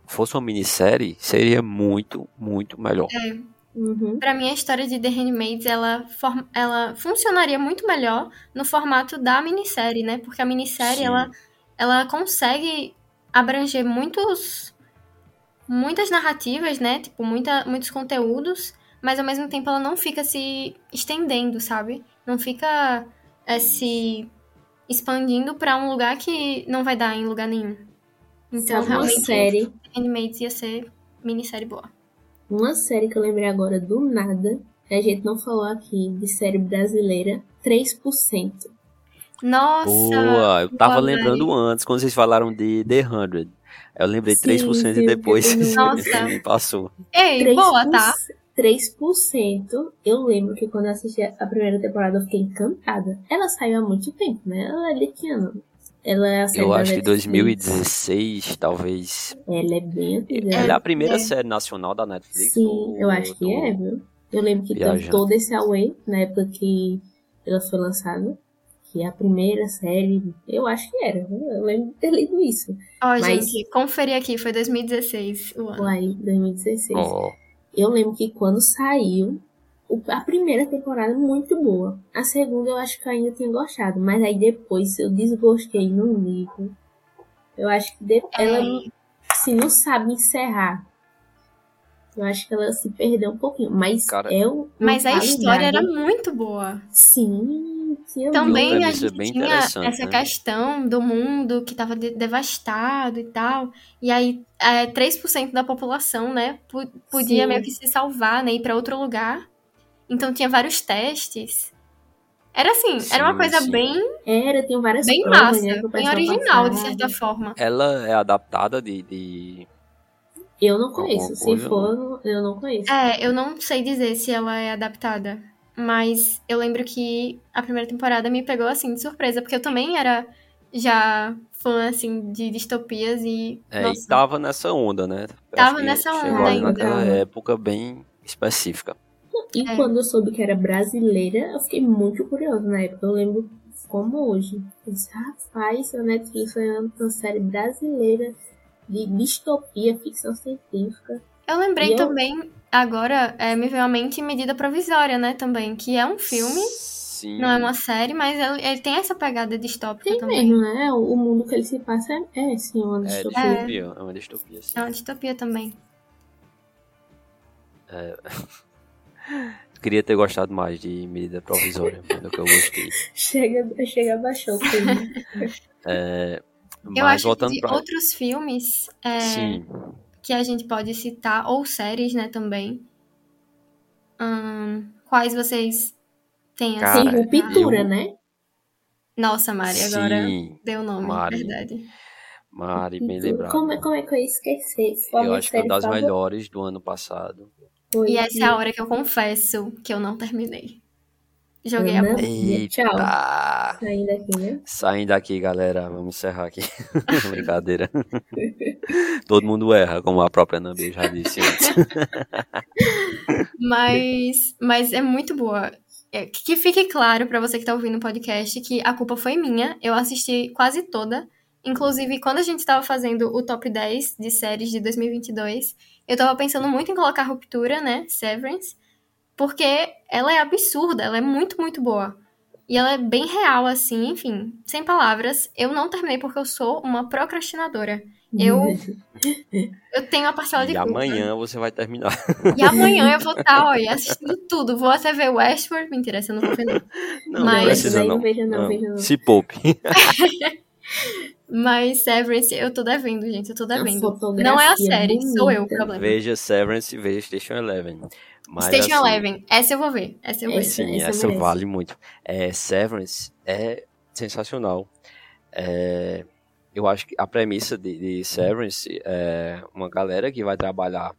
fosse uma minissérie, seria muito, muito melhor. Uhum. Pra mim, a história de The Handmaids, ela, ela funcionaria muito melhor no formato da minissérie, né? Porque a minissérie, Sim. ela, ela consegue abranger muitos muitas narrativas, né? Tipo, muita, muitos conteúdos, mas ao mesmo tempo ela não fica se estendendo, sabe? Não fica é, se expandindo pra um lugar que não vai dar em lugar nenhum. Então, Sabe uma realmente, série, Handmaids ia ser minissérie boa. uma série que eu lembrei agora do nada, que a gente não falou aqui, de série brasileira, 3%. Nossa! Boa, eu tava boa, lembrando antes, quando vocês falaram de The 100. Eu lembrei Sim, 3% sim, e depois. Nossa. [LAUGHS] passou. Ei, boa, tá? 3%, eu lembro que quando eu assisti a primeira temporada eu fiquei encantada. Ela saiu há muito tempo, né? Ela é de que ano? Ela é a série Eu acho que Netflix. 2016, talvez. Ela é bem antiga. Ela é a primeira é. série nacional da Netflix. Sim, ou eu acho que é, viu? Eu lembro que teve viajando. todo esse away na época que ela foi lançada. Que é a primeira série, eu acho que era, viu? eu lembro de ter lido isso. Ó, Mas- gente, conferir aqui, foi 2016 o ano. Em 2016. Ó, Eu lembro que quando saiu, a primeira temporada é muito boa. A segunda eu acho que eu ainda tinha gostado. Mas aí depois eu desgostei num nível. Eu acho que de- ela se não sabe encerrar. Eu acho que ela se perdeu um pouquinho. Mas Cara, um. Mas a história era muito boa. Sim, Também a gente bem tinha essa né? questão do mundo que estava devastado e tal. E aí, é, 3% da população, né, podia Sim. meio que se salvar, né, ir para outro lugar. Então tinha vários testes. Era assim, era uma Sim, coisa sim. bem, Era, tem várias bem provas, massa, né, bem original, de passar. certa forma. ela é adaptada de, de- Eu não conheço. Se for, eu não conheço. É, eu não sei dizer se ela é adaptada, mas eu lembro que a primeira temporada me pegou assim de surpresa, porque eu também era já fã assim de distopias e É, nossa, e tava nessa onda, né? Eu Tava nessa onda ainda. naquela época bem específica. E É. quando eu soube que era brasileira, eu fiquei muito curiosa na época. Eu lembro como hoje. Eu disse, rapaz, a Netflix foi uma série brasileira de distopia, ficção científica. Eu lembrei E eu- também, agora, é, me veio à mente Medida Provisória, né, também, que é um filme, Sim. não é uma série, mas ele, ele tem essa pegada distópica Tem também. mesmo, né? O, mundo que ele se passa é, é sim, uma É distopia. distopia, é uma distopia, sim. É uma distopia também. [LAUGHS] queria ter gostado mais de medida provisória, do que eu gostei. Chega, chega filme. É, mas Eu acho que voltando de pra. outros filmes é, Sim, que a gente pode citar, ou séries, né, também. Ahn, quais vocês têm Cara, assim? ruptura, eu- né? Nossa, Mari, agora sim, deu o nome, Mari. verdade. Mari, bem lembrado. Como, é- como é que eu ia esquecer? Foi a Eu acho que é uma das melhores do ano passado. Foi. E essa é a hora que eu confesso que eu não terminei. Joguei a Ana, bola. Tchau. Eita! Saindo aqui, né? Saindo daqui, galera. Vamos encerrar aqui. [LAUGHS] Brincadeira. [LAUGHS] Todo mundo erra, como a própria Nambi já disse antes. Mas, mas é muito boa. É, que fique claro pra você que tá ouvindo o podcast que a culpa foi minha. Eu assisti quase toda. Inclusive, quando a gente tava fazendo o top 10 de séries de 2022, eu tava pensando muito em colocar Ruptura, né? Severance. Porque ela é absurda, ela é muito, muito boa. E ela é bem real, assim, enfim, sem palavras. Eu não terminei porque eu sou uma procrastinadora. Eu, [LAUGHS] eu tenho a parcela de E culpa. amanhã você vai terminar. E amanhã eu vou estar, [LAUGHS] olha, assistindo tudo. Vou até ver Westworld. Mentira, essa eu não vou ver, não. Mas- não precisa Não, não. veja não, veja não. Se poupe. [LAUGHS] Mas Severance, eu tô devendo, gente. Eu tô devendo. Não é a série, sou eu o bonita. problema. Veja Severance e veja Station Eleven. Mas, Station assim, Eleven. Essa eu vou ver. Essa eu vou ver. Essa- Sim, essa essa, vale muito. É, Severance é sensacional. É, eu acho que a premissa de, de Severance é uma galera que vai trabalhar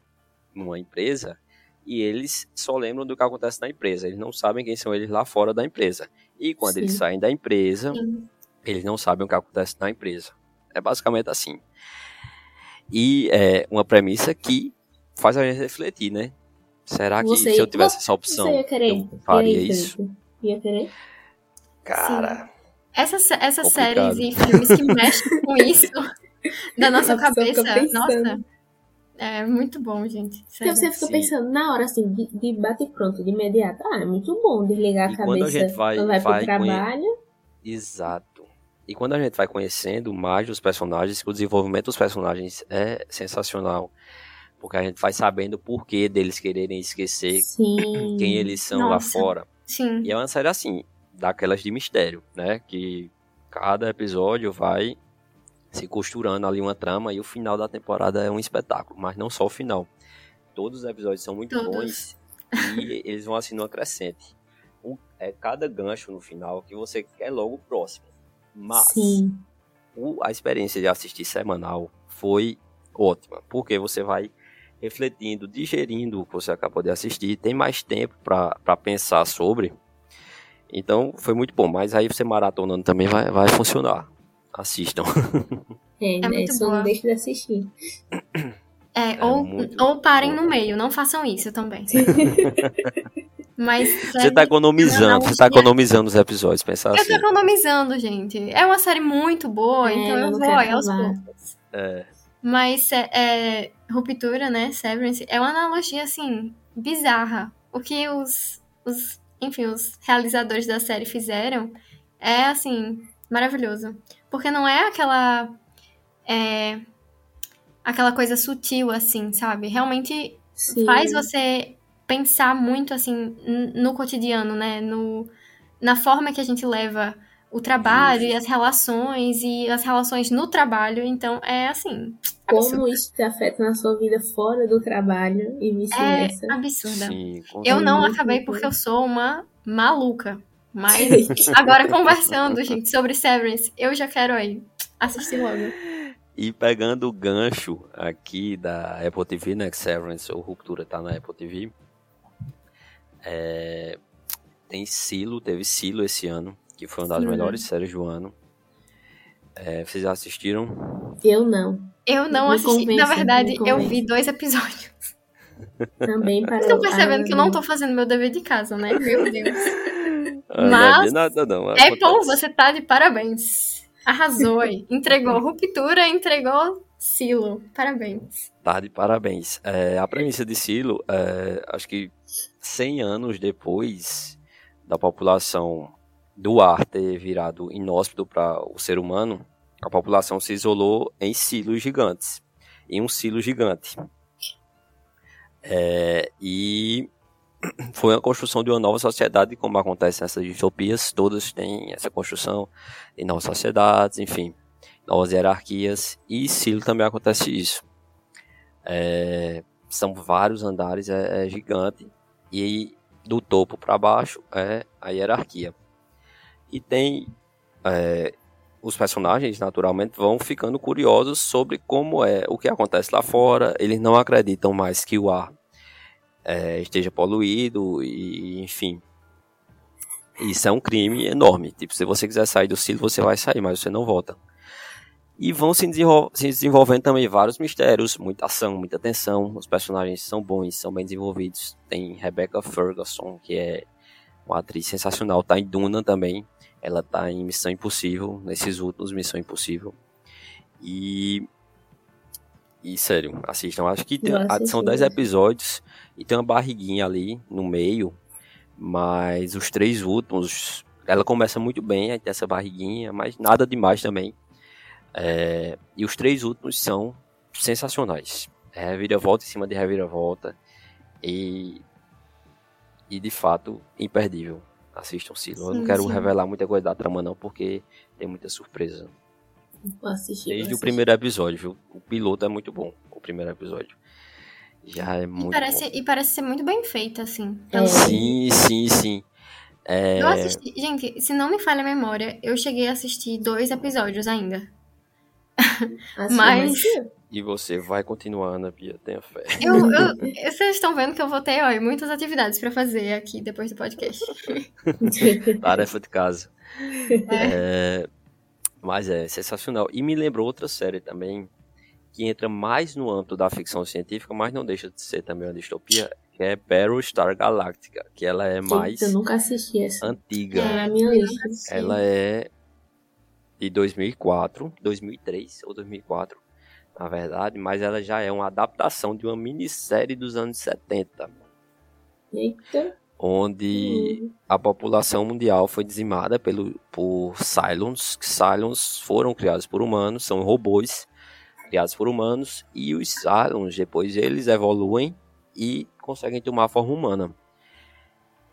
numa empresa e eles só lembram do que acontece na empresa. Eles não sabem quem são eles lá fora da empresa. E quando Sim. eles saem da empresa, Sim. Eles não sabem o que acontece na empresa. É basicamente assim. E é uma premissa que faz a gente refletir, né? Será que Você- se eu tivesse essa opção, Você ia querer? eu faria isso? Ia querer? Cara, Essas, essas Complicado. séries e filmes que mexem com [LAUGHS] isso da nossa A pessoa cabeça. Nossa. É muito bom, gente. Porque você fica Sim. pensando na hora, assim, de, de bate pronto, de imediato. Ah, é muito bom desligar E a quando a cabeça gente vai- quando vai pro vai trabalho. exato. E quando a gente vai conhecendo mais dos personagens, o desenvolvimento dos personagens é sensacional. Porque a gente vai sabendo o porquê deles quererem esquecer Sim. quem eles são lá Nossa. fora. Sim. E é uma série assim, daquelas de mistério, né? Que cada episódio vai se costurando ali uma trama e o final da temporada é um espetáculo, mas não só o final. Todos os episódios são muito Todos. bons e eles vão assim numa crescente. Um- é cada gancho no final que você quer logo o próximo. Mas Sim. o- a experiência de assistir semanal foi ótima, porque você vai refletindo, digerindo o que você acabou de assistir, tem mais tempo para pensar sobre. Então foi muito bom, mas aí você maratonando também vai, vai funcionar. Assistam. [LAUGHS] É, né? muito boa. não deixe de assistir. É, É ou, muito ou parem bom. no meio, não façam isso também. [LAUGHS] Mas Você tá economizando, você tá economizando os episódios, pensar eu tô assim. economizando, gente. É uma série muito boa, É, então eu vou aos poucos. É, Mas é, é, Ruptura, né? Severance, é uma analogia, assim, bizarra. O que os, os, enfim, os realizadores da série fizeram é, assim, maravilhoso. Porque não é aquela. É, aquela coisa sutil, assim, sabe? Realmente Sim. faz você pensar muito assim no cotidiano, né? No, na forma que a gente leva o trabalho e as relações e as relações no trabalho. Então é assim, absurdo. Como isso te afeta na sua vida fora do trabalho e vice-versa. é absurda. sim, Eu não acabei porque eu sou uma maluca. Mas [LAUGHS] agora conversando, gente, sobre Severance, eu já quero aí assistir logo. E pegando o gancho aqui da Apple TV, né? Que Severance ou Ruptura tá na Apple TV. É, tem Silo, teve Silo esse ano, que foi uma das Uhum. melhores séries do ano. É, vocês já assistiram? Eu não. Eu não Me assisti. convence, Na verdade, eu vi dois episódios. Também para Vocês estão percebendo que eu não Ah, tô fazendo meu dever de casa, né? [LAUGHS] Meu Deus. Ah, não Mas- é nada não. Apple, acontece. você tá de parabéns. Arrasou aí. Entregou ruptura, entregou silo. Parabéns. Tá de parabéns. É, a premissa de Silo, é, acho que 100 anos depois da população do ar ter virado inóspito para o ser humano, a população se isolou em silos gigantes. Em um silo gigante. É, e [CLEARS THROAT] foi a construção de uma nova sociedade, como acontece nessas distopias, todas têm essa construção de novas sociedades, enfim, novas hierarquias, e Silo também acontece isso. É, são vários andares, é, é gigante, e do topo para baixo é a hierarquia. E tem é, os personagens, naturalmente, vão ficando curiosos sobre como é o que acontece lá fora. Eles não acreditam mais que o ar é, esteja poluído e, enfim. Isso é um crime enorme. Tipo, se você quiser sair do silo, você vai sair, mas você não volta. E vão se, desenvol se desenvolvendo também vários mistérios, muita ação, muita tensão. Os personagens são bons, são bem desenvolvidos. Tem Rebecca Ferguson, que é uma atriz sensacional, tá em Duna também. Ela tá em Missão Impossível, nesses últimos Missão Impossível. E. E sério, assistam. Acho que tem, são 10 episódios e tem uma barriguinha ali no meio. Mas os três últimos, ela começa muito bem, aí tem essa barriguinha, mas nada demais também. É, e os três últimos são sensacionais. É reviravolta em cima de reviravolta. E, e de fato, imperdível. Assistam Silo. Eu não quero sim. revelar muita coisa da trama, não, porque tem muita surpresa. Vou assistir, Desde vou assistir. o primeiro episódio, viu? O piloto é muito bom. O primeiro episódio. Já é muito e parece, bom. E parece ser muito bem feito, assim. É. Sim, sim, sim. É... Eu assisti. Gente, se não me falha a memória, eu cheguei a assistir dois episódios ainda. [LAUGHS] Assim, Mas- E você vai continuar, Ana Pia, tenha fé. Eu, eu- [LAUGHS] vocês estão vendo que eu vou ter ó, muitas atividades pra fazer aqui depois do podcast. [LAUGHS] Tarefa de casa. É, Mas é sensacional. E me lembrou outra série também, que entra mais no âmbito da ficção científica, mas não deixa de ser também uma distopia, que é Battlestar Galactica, que ela é mais Eu nunca assisti essa. antiga. É na minha lista. Ela é de 2004, 2003 ou 2004, na verdade, mas ela já é uma adaptação de uma minissérie dos anos 70, Eita. onde Hum. a população mundial foi dizimada pelo, por Cylons. Cylons foram criados por humanos, são robôs criados por humanos, e os Cylons, depois eles evoluem e conseguem tomar a forma humana.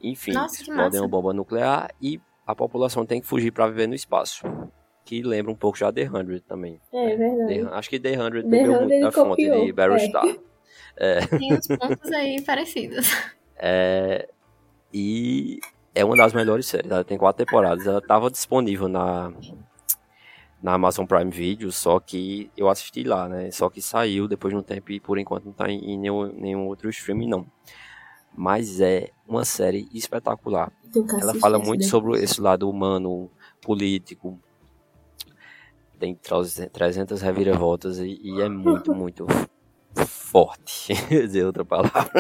Enfim, Nossa, massa. uma bomba nuclear e a população tem que fugir para viver no espaço. Que lembra um pouco já The 100 também. É verdade. The- acho que The 100 The bebeu 100 muito da fonte copiou, de Battlestar. [LAUGHS] Tem uns pontos aí parecidos. É, e é uma das melhores séries. Ela tem quatro temporadas. Ela estava disponível na, na Amazon Prime Video, só que eu assisti lá, né? Só que saiu depois de um tempo e por enquanto não está em, nenhum, nenhum outro streaming, não. Mas é uma série espetacular. Ela fala muito sobre esse lado humano, político. Tem 300 reviravoltas e, e é muito, muito forte. [LAUGHS] dizer outra palavra.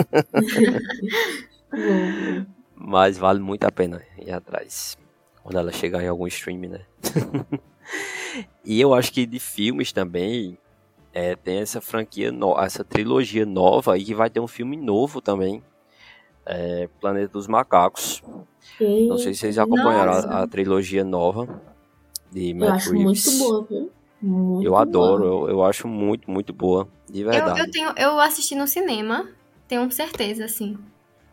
[LAUGHS] Mas vale muito a pena ir atrás. Quando ela chegar em algum stream, né? [LAUGHS] e eu acho que de filmes também é, tem essa franquia, no- essa trilogia nova aí que vai ter um filme novo também. É, Planeta dos Macacos. Não sei se vocês acompanharam a, a trilogia nova de Eu Matt acho Reeves. muito boa, viu? Muito Eu adoro, boa. eu, eu acho muito, muito boa. De Eu, verdade. eu, tenho, eu assisti no cinema, tenho certeza, assim. Eu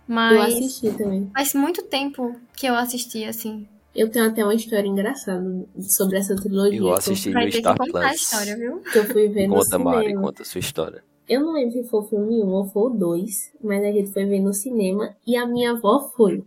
Mas assisti também. faz muito tempo que eu assisti, assim. Eu tenho até uma história engraçada sobre essa trilogia. Eu assisti no Star contar a Plus. história, viu? Que eu fui ver [LAUGHS] no Conta, Mari, cinema. conta a sua história. Eu não lembro se foi o filme 1 ou foi o 2, mas a gente foi ver no cinema e a minha avó foi.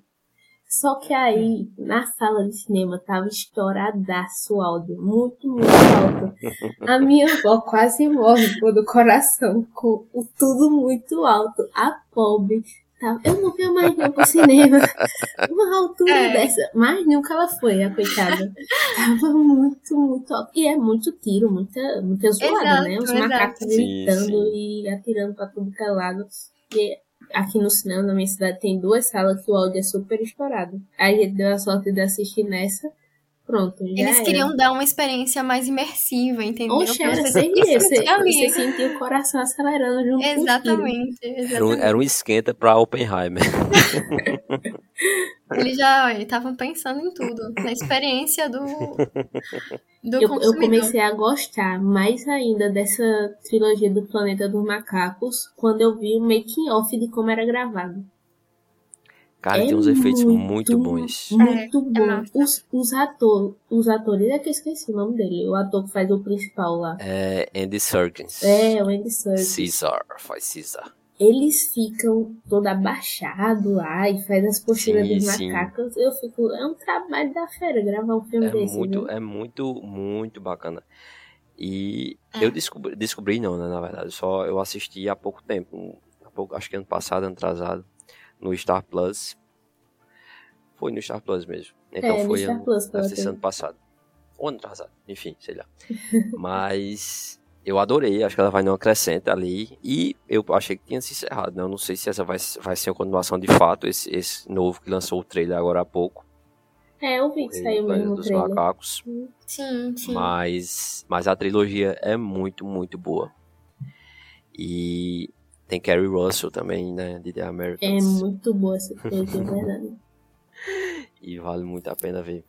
Só que aí, na sala de cinema, tava estouradaço o áudio, muito, muito alto. A minha avó quase morre pô, do coração, com o tudo muito alto. A pobre tava, eu não venho mais não pro cinema. Uma altura É. dessa, mas nunca ela foi, a coitada. Tava muito, muito alto. E é muito tiro, muita, muita zoada, Exato, né? Os exato. macacos Sim, gritando sim. e atirando pra tudo que é lado. E aqui no cinema, na minha cidade, tem duas salas que o áudio é super estourado. Aí a gente deu a sorte de assistir nessa. Pronto, já Eles era. queriam dar uma experiência mais imersiva, entendeu? Oxe, era você sem [LAUGHS] se você, você sentia o coração acelerando junto com os tiros. Exatamente, Era um, exatamente. era um esquenta pra Oppenheimer. [LAUGHS] Eles já estavam pensando em tudo, na experiência do, do Eu, eu consumidor. comecei a gostar mais ainda dessa trilogia do Planeta dos Macacos quando eu vi o making off de como era gravado. Cara, É tem uns efeitos muito, muito, bons. Muito é bom. massa. os, os atores, os atores, é que eu esqueci o nome dele. O ator que faz o principal lá. É Andy Serkins. É, o Andy Serkis. Caesar, faz Caesar. Eles ficam todo abaixado lá e faz as posturas Sim, dos sim. macacos. Eu fico, é um trabalho da fera gravar um filme É desse. muito, viu? é muito, muito bacana. E É. eu descobri, descobri não, né, na verdade, só eu assisti há pouco tempo, há pouco, acho que ano passado, ano atrasado, no Star Plus. Foi no Star Plus mesmo. Então É, no foi Star ano, Plus ano passado. Ou ano atrasado, enfim, sei lá. [LAUGHS] Mas eu adorei, acho que ela vai numa crescente ali. E eu achei que tinha se encerrado, né? Eu não sei se essa vai, vai ser a continuação de fato, esse, esse novo que lançou o trailer agora há pouco. É, eu vi que saiu mesmo dos trailer. Macacos. Sim, sim. Mas, mas a trilogia é muito, muito boa. E tem Carrie Russell também, né? De The É Americans. muito boa essa trilogia, é verdade. [LAUGHS] E vale muito a pena ver.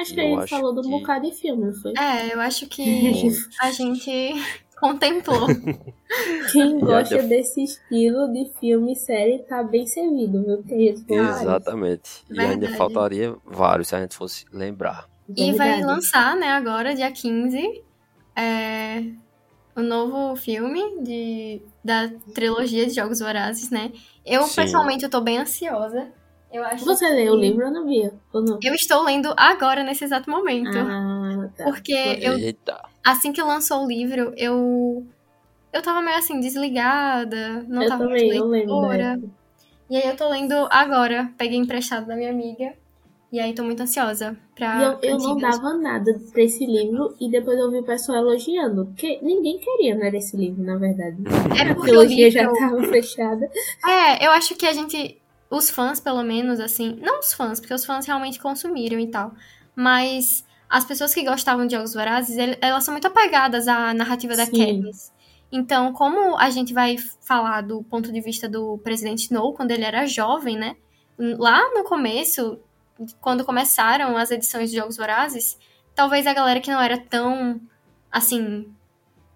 Acho que Eu a gente falou de um que- bocado de filme, não foi? É, eu acho que [LAUGHS] a gente [LAUGHS] contemplou. [LAUGHS] Quem E gosta ainda- desse estilo de filme e série tá bem servido, viu? Vários. Exatamente. E ainda Verdade. faltaria vários se a gente fosse lembrar. E vai Verdade. lançar, né, agora, dia 15, é, o novo filme de, da trilogia de Jogos Vorazes, né? Eu, Sim. pessoalmente, eu tô bem ansiosa. Eu acho Você que- leu o livro ou não via? Ou não? Eu estou lendo agora, nesse exato momento. Ah, tá. Porque eu, Eita. assim que lançou o livro, eu eu tava meio assim, desligada, não eu tava também, muito eu lembro da leitora. E aí eu tô lendo agora, peguei emprestado da minha amiga. E aí tô muito ansiosa pra. E eu, pra eu não dava nada pra esse livro e depois eu vi o pessoal elogiando. Porque ninguém queria, né, desse livro, na verdade. É A porque o trilogia já livro- tava fechada. É, eu acho que a gente. Os fãs, pelo menos, assim. Não os fãs, porque os fãs realmente consumiram e tal. Mas as pessoas que gostavam de Jogos Vorazes, ele- elas são muito apegadas à narrativa da Sim. Katniss. Então, como a gente vai falar do ponto de vista do presidente Snow, quando ele era jovem, né? Lá no começo, quando começaram as edições de Jogos Vorazes, talvez a galera que não era tão, assim,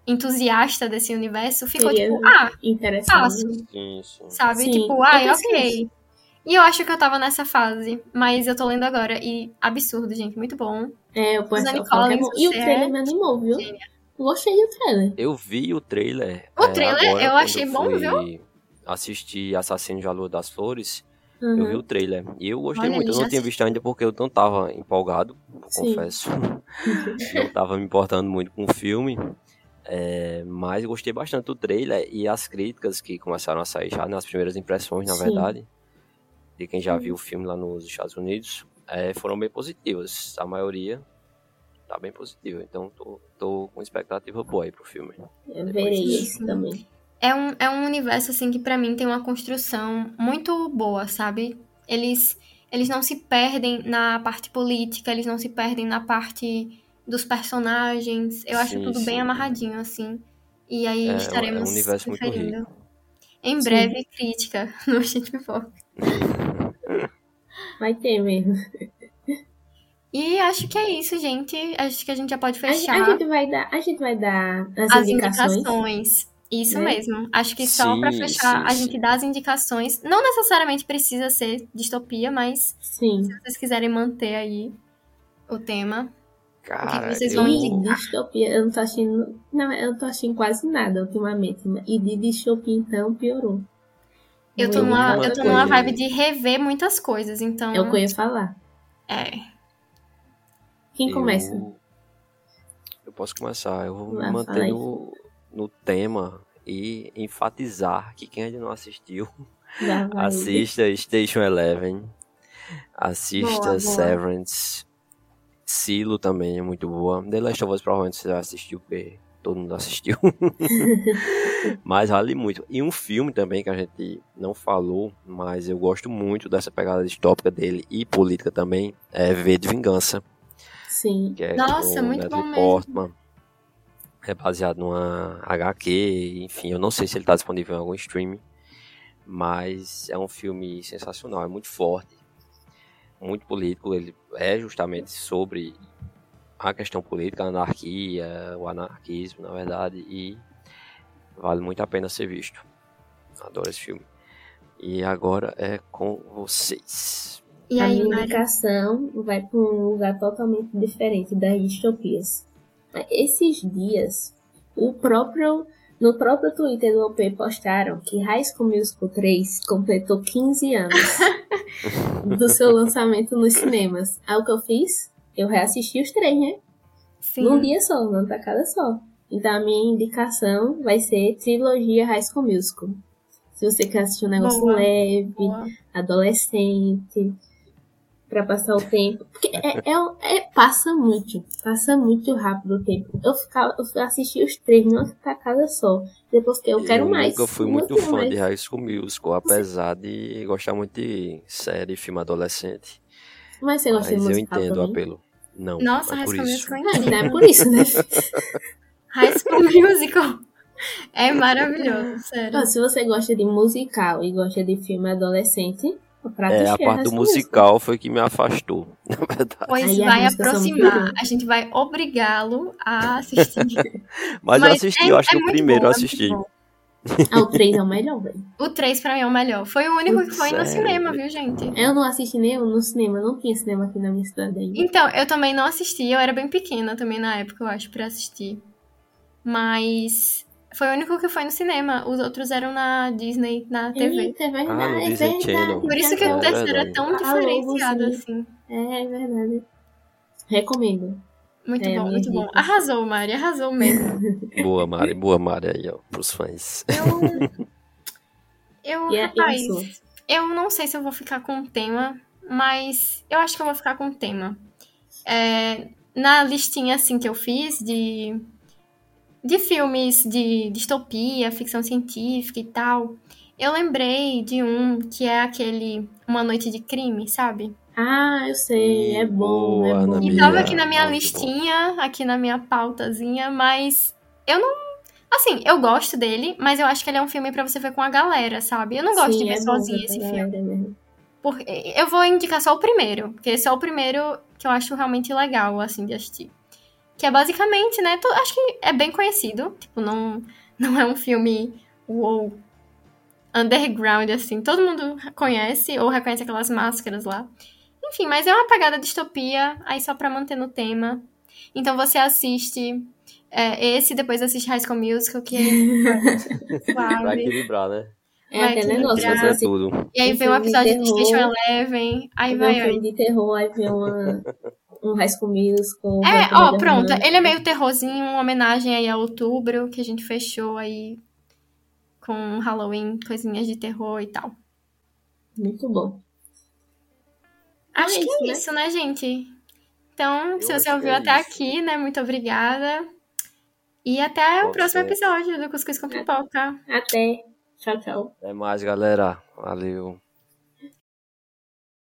entusiasta desse universo ficou Seria tipo, ah, Interessante. fácil sim. sabe? Sim, tipo, pensei ok. E eu acho que eu tava nessa fase, mas eu tô lendo agora e absurdo, gente, muito bom. É, o pessoal Suzanne fala que é Collins, bom. E o trailer é me animou, viu? gênia. Gostei do trailer. Eu vi o trailer. O é, trailer agora, eu achei bom, fui viu? Assistir Assassino de Lua das Flores. Uhum. Eu vi o trailer. E eu gostei Olha, muito. Eu não tinha assisti. visto ainda porque eu não tava empolgado, Sim. confesso. [LAUGHS] não tava me importando muito com o filme. É, mas eu gostei bastante do trailer e as críticas que começaram a sair já nas primeiras impressões, na Sim. verdade, de quem já viu o filme lá nos Estados Unidos, é, foram bem positivas. A maioria tá bem positiva. Então tô, tô com expectativa boa aí pro filme. Eu Depois verei esse também. É um, é um universo, assim, que pra mim tem uma construção muito boa, sabe? Eles, eles não se perdem na parte política, eles não se perdem na parte dos personagens. Eu acho Sim, tudo bem sim. amarradinho, assim. E aí É, é um estaremos universo muito rico. Em Sim. breve, crítica no Gente Pipoca. [LAUGHS] Vai ter mesmo. E acho que é isso, gente. Acho que a gente já pode A, a fechar gente vai dar, a gente vai dar as, as indicações. indicações. Isso né? mesmo. Acho que só pra Sim, fechar, sim, a gente sim. dá as indicações. Não necessariamente precisa ser distopia, mas Sim. se vocês quiserem manter aí o tema. Cara, vocês eu... vão E distopia, eu não tô achando. Não, eu não tô achando quase nada ultimamente. E de distopia, então, piorou. Eu tô, numa, eu tô numa vibe de rever muitas coisas, então. Eu ia falar. É. Quem eu- começa? Eu posso começar. Eu vou me manter no, no tema e enfatizar que quem ainda não assistiu, [LAUGHS] assista Station Eleven, assista Boa, boa. Severance, Silo também é muito boa. The Last of Us provavelmente você já assistiu, porque todo mundo assistiu. [LAUGHS] mas vale muito. E um filme também que a gente não falou, mas eu gosto muito dessa pegada distópica dele e política também, é V de Vingança. Sim. que é Nossa, muito Natalie bom mesmo. Portman. É baseado numa HQ, enfim, eu não sei se ele está disponível em algum streaming, mas é um filme sensacional, é muito forte, muito político, ele é justamente sobre a questão política, a anarquia, o anarquismo, na verdade, e vale muito a pena ser visto. Adoro esse filme. E agora é com vocês. E a indicação vai para um lugar totalmente diferente das distopias. Esses dias, o próprio no próprio Twitter do OP postaram que High School Musical 3 completou 15 anos [LAUGHS] do seu lançamento nos cinemas. Aí o que eu fiz? Eu reassisti os três, né? Sim. Num dia só, numa tacada só. Então a minha indicação vai ser trilogia High School Musical. Se você quer assistir um negócio Boa. leve, Boa. adolescente, pra passar o tempo. Porque é, é- é- passa muito, passa muito rápido o tempo. Eu ficava, eu assisti os três numa tacada só. Depois que eu quero mais. nunca fui eu muito fã mais. de High School Musical, apesar de gostar muito de série, filme adolescente. Mas você gosta de Mas eu musical entendo o também? apelo. Não, Nossa, é High School. Musical é incrível. é por isso, né? [LAUGHS] High School Musical é maravilhoso, sério. Se você gosta de musical e gosta de filme adolescente, o É, a cheio parte do musical foi que me afastou, [LAUGHS] na verdade. Pois Aí vai muito aproximar. A gente vai obrigá-lo a assistir. [LAUGHS] Mas, eu Mas assisti, é- eu acho é que o primeiro bom, eu é assisti. Ah, o 3 é o melhor, velho. O 3 pra mim é o melhor. Foi o único que foi no Sério? cinema, viu, gente? Eu não assisti nenhum no cinema, não tinha cinema aqui na minha cidade ainda. Então, eu também não assisti. Eu era bem pequena também na época, eu acho, pra assistir. Mas foi o único que foi no cinema. Os outros eram na Disney, na TV. Eita, é verdade, Ah, no é Disney verdade. Channel. Por isso que É o terceiro é tão Ah, diferenciado sim. assim. É verdade. Recomendo. Muito É, bom, muito bom. Arrasou, Mari, arrasou mesmo. [LAUGHS] Boa, Mari, boa, Mari aí, ó, pros fãs. Eu. Eu, e a rapaz, eu não sei se eu vou ficar com o tema, mas eu acho que eu vou ficar com o tema. É, na listinha assim que eu fiz de, de filmes de distopia, ficção científica e tal, eu lembrei de um que é aquele Uma Noite de Crime, sabe? Ah, eu sei, é bom, Boa, é bom. E tava aqui na minha muito bom. listinha, aqui na minha pautazinha, mas eu não. Assim, eu gosto dele, mas eu acho que ele é um filme pra você ver com a galera, sabe? Eu não gosto Sim, de ver é bom sozinha esse filme. mesmo. Porque eu vou indicar só o primeiro, porque esse é o primeiro que eu acho realmente legal, assim, de assistir. Que é basicamente, né? tu- acho que é bem conhecido. Tipo, não, não é um filme wow, underground, assim. Todo mundo conhece ou reconhece aquelas máscaras lá. Enfim, mas é uma pegada distopia, aí só pra manter no tema. Então você assiste é, esse, depois assiste High School Musical, que é Pra [LAUGHS] suave. equilibrar, né? É Vai aquele negócio, equilibrar. você É tudo. E aí vem um episódio de terror. Station Eleven, aí vê um vai, filme de terror, aí vê uma, um High School Musical. É, ó, pronto. romântica. Ele é meio terrorzinho, uma homenagem aí a outubro, que a gente fechou aí com Halloween, coisinhas de terror e tal. Muito bom. Acho É que isso, é né? isso, né, gente? Então, Eu se você ouviu que é até isso. aqui, né, muito obrigada. E até o Pode próximo ser. episódio do Cuscuz com Pipoca. Até. Tchau, tchau. Até mais, galera. Valeu.